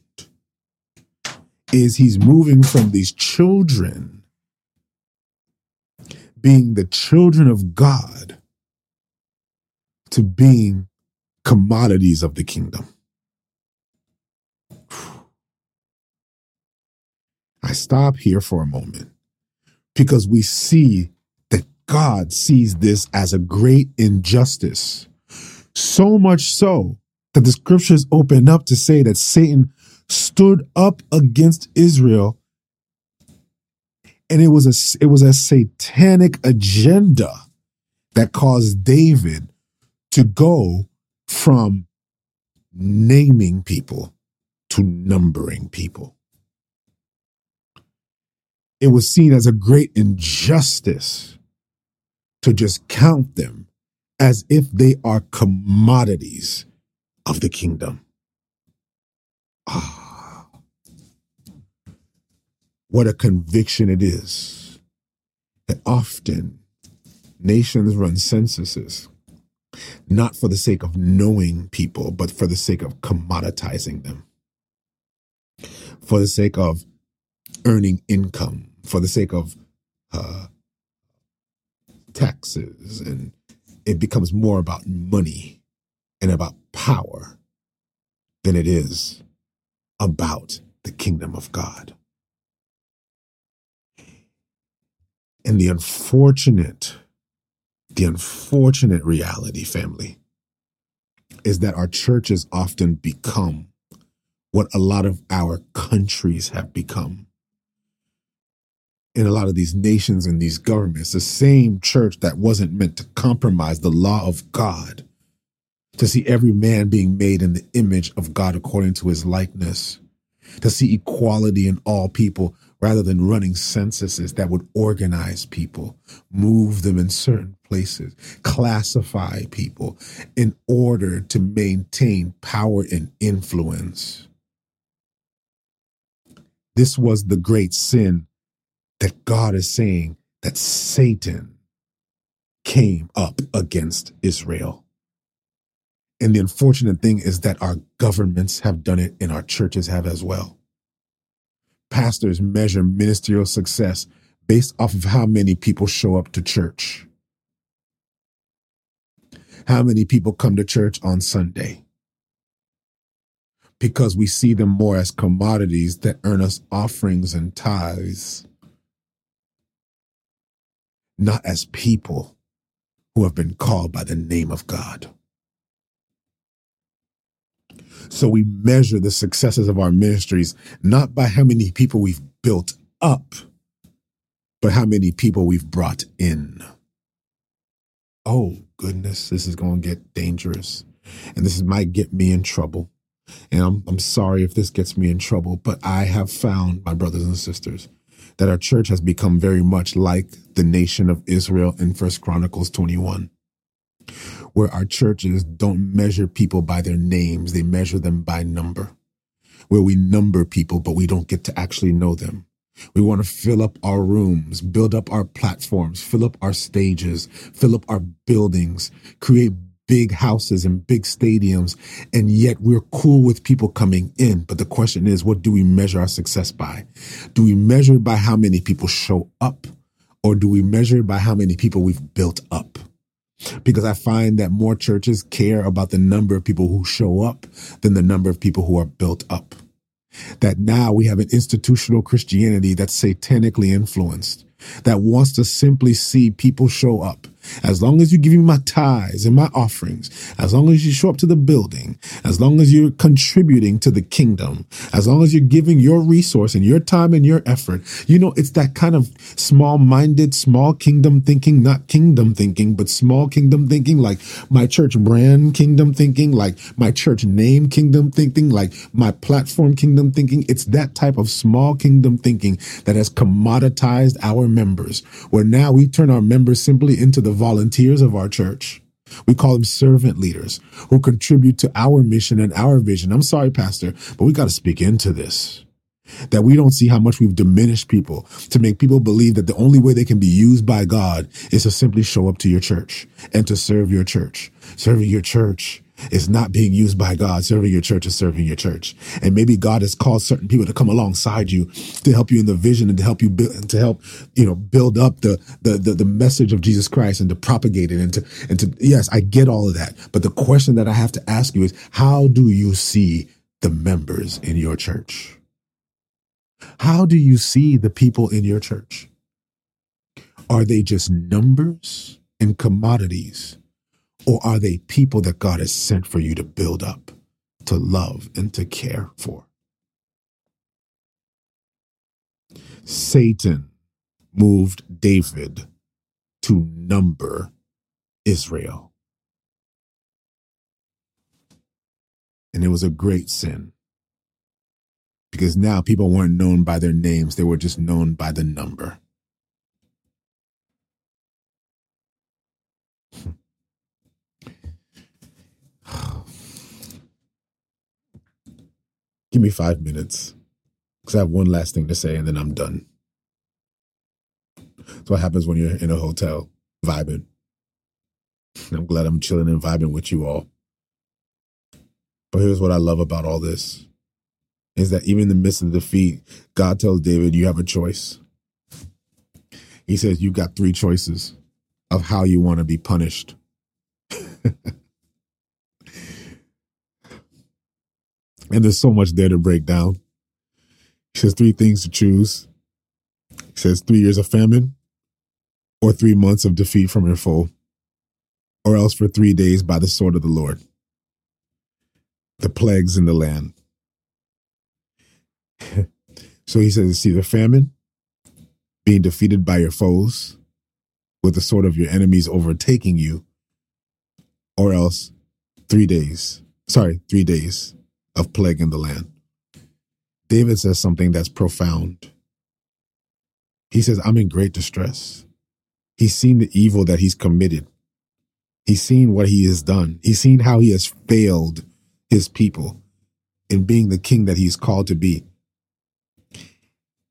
is he's moving from these children being the children of God to being commodities of the kingdom. I stop here for a moment because we see that God sees this as a great injustice. So much so that the scriptures open up to say that Satan stood up against Israel and it was a it was a satanic agenda that caused David to go from naming people to numbering people. It was seen as a great injustice to just count them as if they are commodities of the kingdom. Ah, what a conviction it is that often nations run censuses not for the sake of knowing people, but for the sake of commoditizing them, for the sake of earning income, for the sake of uh, taxes. And it becomes more about money and about power than it is about the kingdom of God. And the unfortunate, the unfortunate reality, family, is that our churches often become what a lot of our countries have become. In a lot of these nations and these governments, the same church that wasn't meant to compromise the law of God to see every man being made in the image of God according to his likeness, to see equality in all people rather than running censuses that would organize people, move them in certain places, classify people in order to maintain power and influence. This was the great sin that God is saying that Satan came up against Israel. And the unfortunate thing is that our governments have done it and our churches have as well. Pastors measure ministerial success based off of how many people show up to church. How many people come to church on Sunday? Because we see them more as commodities that earn us offerings and tithes, not as people who have been called by the name of God. So we measure the successes of our ministries not by how many people we've built up, but how many people we've brought in. oh goodness, this is going to get dangerous. And this might get me in trouble. And I'm, I'm sorry if this gets me in trouble, but I have found, my brothers and sisters, that our church has become very much like the nation of Israel in First Chronicles 21, where our churches don't measure people by their names, they measure them by number, where we number people, but we don't get to actually know them. We want to fill up our rooms, build up our platforms, fill up our stages, fill up our buildings, create big houses and big stadiums, and yet we're cool with people coming in. But the question is, what do we measure our success by? Do we measure by how many people show up, or do we measure by how many people we've built up? Because I find that more churches care about the number of people who show up than the number of people who are built up. That now we have an institutional Christianity that's satanically influenced, that wants to simply see people show up as long as you give me my tithes and my offerings, as long as you show up to the building, as long as you're contributing to the kingdom, as long as you're giving your resource and your time and your effort, you know, it's that kind of small minded, small kingdom thinking, not kingdom thinking, but small kingdom thinking, like my church brand kingdom thinking, like my church name kingdom thinking, like my platform kingdom thinking. It's that type of small kingdom thinking that has commoditized our members, where now we turn our members simply into the volunteers of our church. We call them servant leaders who contribute to our mission and our vision. I'm sorry, Pastor, but we got to speak into this. That we don't see how much we've diminished people to make people believe that the only way they can be used by God is to simply show up to your church and to serve your church. Serving your church is not being used by God. Serving your church is serving your church. And maybe God has called certain people to come alongside you to help you in the vision and to help you build to help, you know, build up the, the, the, the message of Jesus Christ and to propagate it and to, and to, yes, I get all of that. But the question that I have to ask you is, how do you see the members in your church? How do you see the people in your church? Are they just numbers and commodities? Or are they people that God has sent for you to build up, to love, and to care for? Satan moved David to number Israel. And it was a great sin because now people weren't known by their names, they were just known by the number. Give me five minutes because I have one last thing to say and then I'm done. That's what happens when you're in a hotel vibing. I'm glad I'm chilling and vibing with you all. But here's what I love about all this is that even in the midst of defeat, God tells David, You have a choice. He says, You've got three choices of how you want to be punished. And there's so much there to break down. He says three things to choose. He says three years of famine, or three months of defeat from your foe, or else for three days by the sword of the Lord. The plagues in the land. so he says it's either famine, being defeated by your foes, with the sword of your enemies overtaking you, or else three days. Sorry, three days of plague in the land. David says something that's profound. He says, I'm in great distress. He's seen the evil that he's committed. He's seen what he has done. He's seen how he has failed his people in being the king that he's called to be.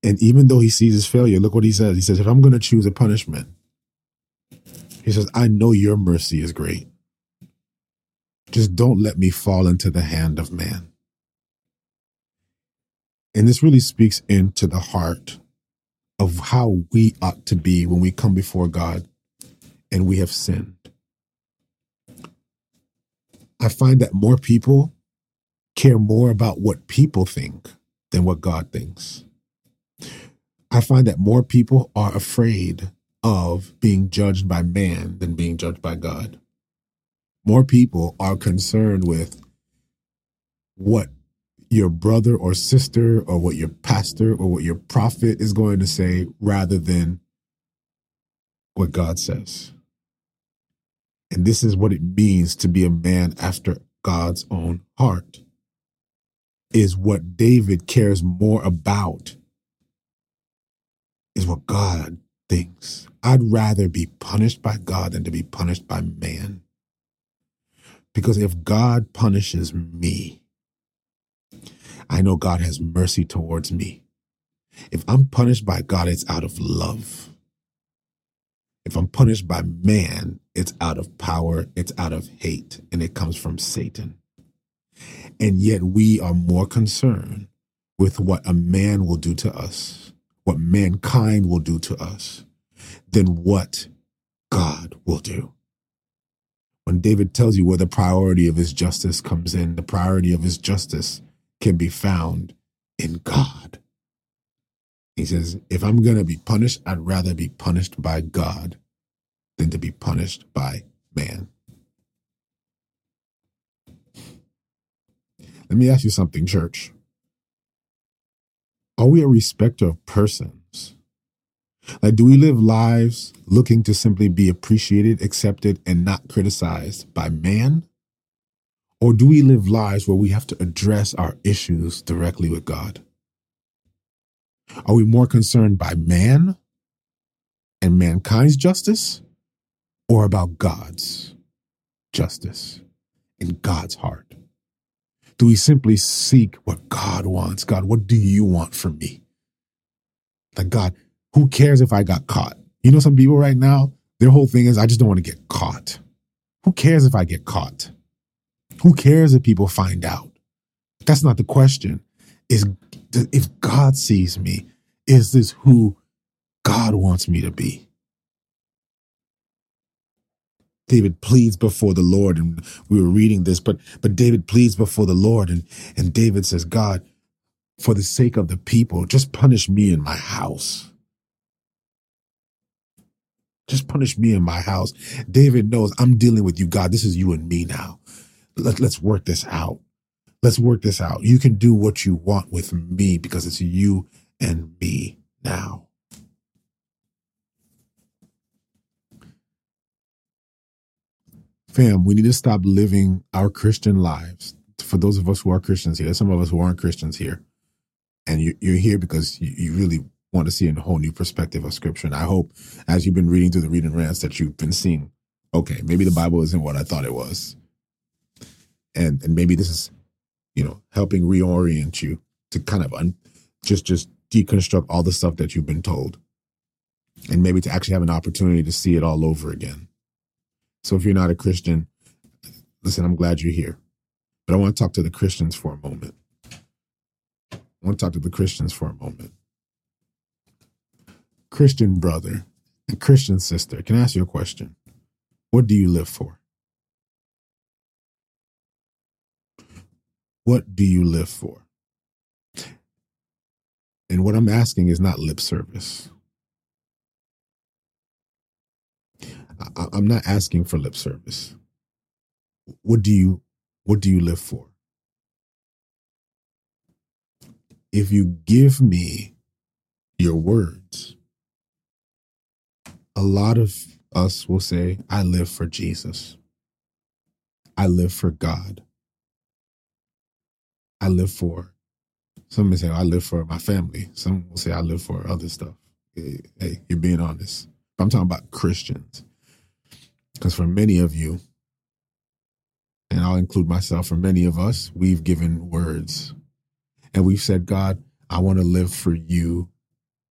And even though he sees his failure, look what he says. He says, If I'm going to choose a punishment, he says, I know your mercy is great. Just don't let me fall into the hand of man. And this really speaks into the heart of how we ought to be when we come before God and we have sinned. I find that more people care more about what people think than what God thinks. I find that more people are afraid of being judged by man than being judged by God. More people are concerned with what your brother or sister or what your pastor or what your prophet is going to say rather than what God says. And this is what it means to be a man after God's own heart. Is what David cares more about is what God thinks. I'd rather be punished by God than to be punished by man. Because if God punishes me, I know God has mercy towards me. If I'm punished by God, it's out of love. If I'm punished by man, it's out of power, it's out of hate, and it comes from Satan. And yet we are more concerned with what a man will do to us, what mankind will do to us, than what God will do. When David tells you where the priority of his justice comes in, the priority of his justice can be found in God. He says, if I'm going to be punished, I'd rather be punished by God than to be punished by man. Let me ask you something, church. Are we a respecter of persons? Like, do we live lives looking to simply be appreciated, accepted, and not criticized by man? Or do we live lives where we have to address our issues directly with God? Are we more concerned by man and mankind's justice or about God's justice in God's heart? Do we simply seek what God wants? God, what do you want from me? Like, God, who cares if I got caught? You know, some people right now, their whole thing is, I just don't want to get caught. Who cares if I get caught? Who cares if people find out? That's not the question. Is if God sees me, is this who God wants me to be? David pleads before the Lord, and we were reading this, but but David pleads before the Lord, and and David says, God, for the sake of the people, just punish me in my house. Just punish me in my house. David knows I'm dealing with you, God. This is you and me now. Let, let's work this out. Let's work this out. You can do what you want with me because it's you and me now. Fam, we need to stop living our Christian lives. For those of us who are Christians here, some of us who aren't Christians here, and you, are here because you, you really want to see a whole new perspective of Scripture. And I hope, as you've been reading through the reading rants, that you've been seeing, okay, maybe the Bible isn't what I thought it was, and and maybe this is, you know, helping reorient you to kind of un, just just deconstruct all the stuff that you've been told, and maybe to actually have an opportunity to see it all over again. So if you're not a Christian, listen, I'm glad you're here. But I want to talk to the Christians for a moment. I want to talk to the Christians for a moment. Christian brother and Christian sister, can I ask you a question? What do you live for? What do you live for? And what I'm asking is not lip service. I, I'm not asking for lip service. What do you what do you live for? If you give me your words, a lot of us will say, I live for Jesus. I live for God. I live for, some may say, oh, I live for my family. Some will say, I live for other stuff. Hey, you're being honest. I'm talking about Christians. Because for many of you, and I'll include myself, for many of us, we've given words and we've said, God, I want to live for you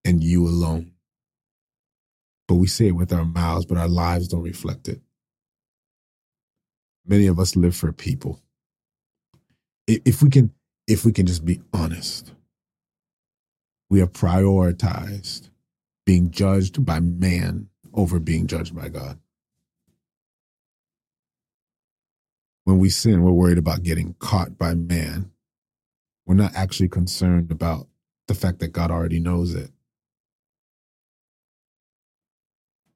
and you alone. But we say it with our mouths, but our lives don't reflect it. Many of us live for people. If we can, if we can just be honest, we have prioritized being judged by man over being judged by God. when we sin, we're worried about getting caught by man. We're not actually concerned about the fact that God already knows it.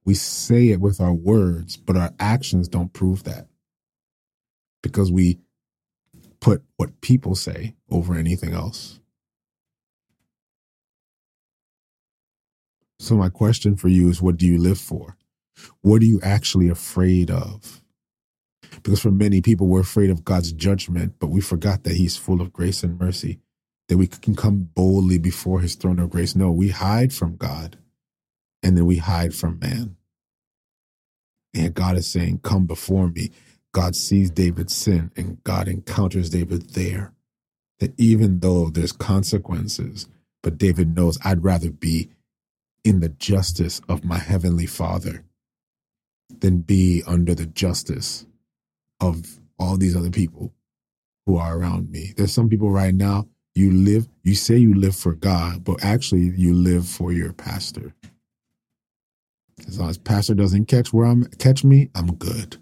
We say it with our words, but our actions don't prove that because we put what people say over anything else. So, my question for you is what do you live for? What are you actually afraid of? Because for many people, we're afraid of God's judgment, but we forgot that He's full of grace and mercy, that we can come boldly before His throne of grace. No, we hide from God and then we hide from man. And God is saying, Come before me. God sees David's sin and God encounters David there. That even though there's consequences, but David knows I'd rather be in the justice of my heavenly Father than be under the justice of all these other people who are around me. There's some people right now, you live, you say you live for God, but actually you live for your pastor. As long as pastor doesn't catch where I'm catch me, I'm good.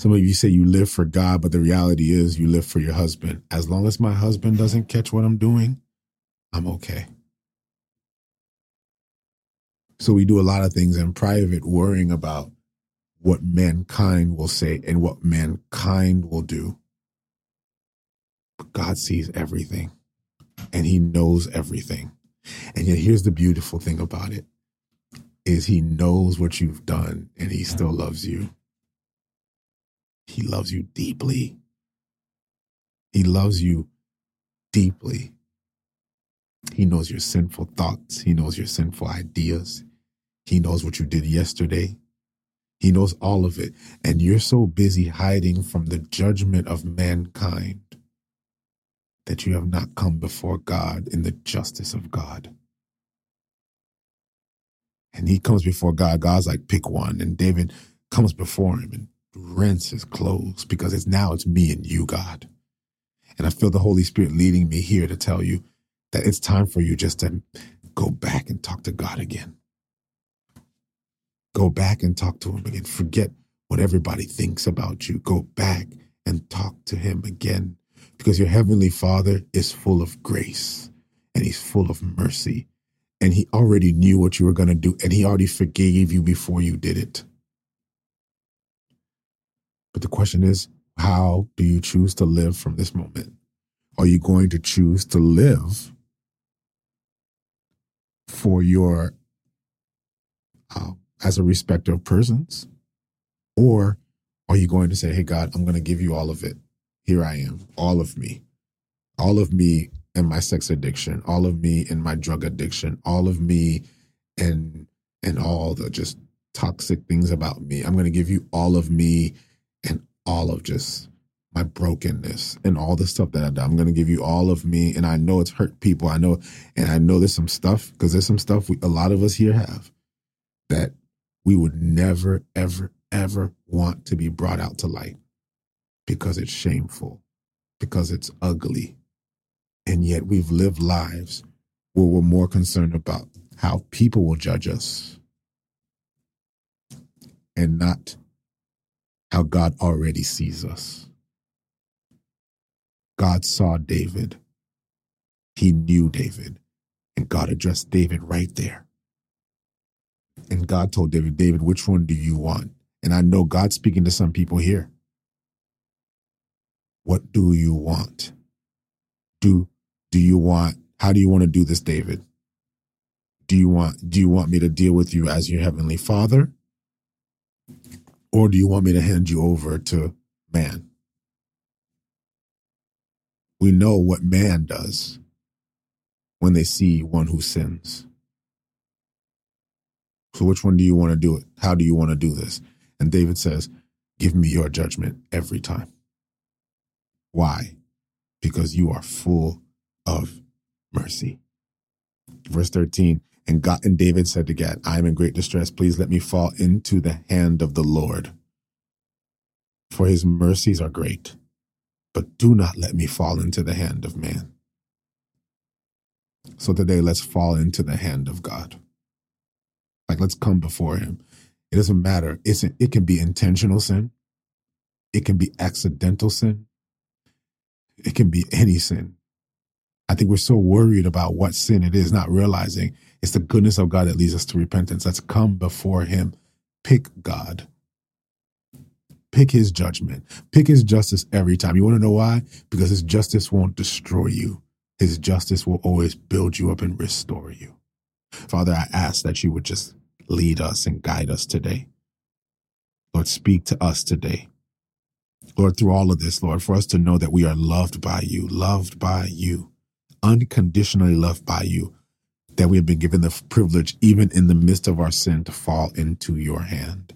Some of you say you live for God, but the reality is you live for your husband. As long as my husband doesn't catch what I'm doing, I'm okay. So we do a lot of things in private, worrying about what mankind will say and what mankind will do. But God sees everything and he knows everything. And yet here's the beautiful thing about it is he knows what you've done and he still loves you. He loves you deeply. He loves you deeply. He knows your sinful thoughts. He knows your sinful ideas. He knows what you did yesterday. He knows all of it. And you're so busy hiding from the judgment of mankind that you have not come before God in the justice of God. And he comes before God. God's like, pick one. And David comes before him and rents his clothes because it's now it's me and you, God. And I feel the Holy Spirit leading me here to tell you that it's time for you just to go back and talk to God again. Go back and talk to him again. Forget what everybody thinks about you. Go back and talk to him again because your heavenly father is full of grace and he's full of mercy. And he already knew what you were going to do and he already forgave you before you did it. But the question is, how do you choose to live from this moment? Are you going to choose to live for your uh, as a respecter of persons? Or are you going to say, hey, God, I'm going to give you all of it? Here I am, all of me, all of me and my sex addiction, all of me and my drug addiction, all of me and and all the just toxic things about me. I'm going to give you all of me all of just my brokenness and all the stuff that I've done. I'm going to give you all of me. And I know it's hurt people. I know, and I know there's some stuff because there's some stuff we, a lot of us here have that we would never, ever, ever want to be brought out to light because it's shameful, because it's ugly. And yet we've lived lives where we're more concerned about how people will judge us and not how God already sees us. God saw David. He knew David. And God addressed David right there. And God told David, David, which one do you want? And I know God's speaking to some people here. What do you want? Do do you want how do you want to do this, David? Do you want do you want me to deal with you as your heavenly father? Or do you want me to hand you over to man? We know what man does when they see one who sins. So which one do you want to do it? How do you want to do this? And David says, Give me your judgment every time. Why? Because you are full of mercy. Verse 13, and God and David said to Gad, I am in great distress. Please let me fall into the hand of the Lord. For his mercies are great, but do not let me fall into the hand of man. So today, let's fall into the hand of God. Like, let's come before Him. It doesn't matter. It's it can be intentional sin. It can be accidental sin. It can be any sin. I think we're so worried about what sin it is, not realizing it's the goodness of God that leads us to repentance. Let's come before Him. Pick God. Pick His judgment. Pick His justice every time. You want to know why? Because His justice won't destroy you. His justice will always build you up and restore you. Father, I ask that you would just lead us and guide us today. Lord, speak to us today. Lord, through all of this, Lord, for us to know that we are loved by you, loved by you, unconditionally loved by you, that we have been given the privilege, even in the midst of our sin, to fall into your hand.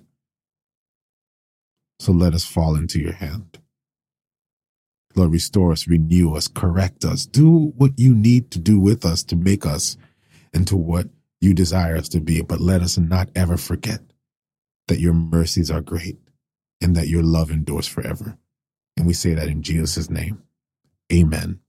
So let us fall into your hand. Lord, restore us, renew us, correct us, do what you need to do with us to make us into what you desire us to be. But let us not ever forget that your mercies are great and that your love endures forever. And we say that in Jesus' name. Amen.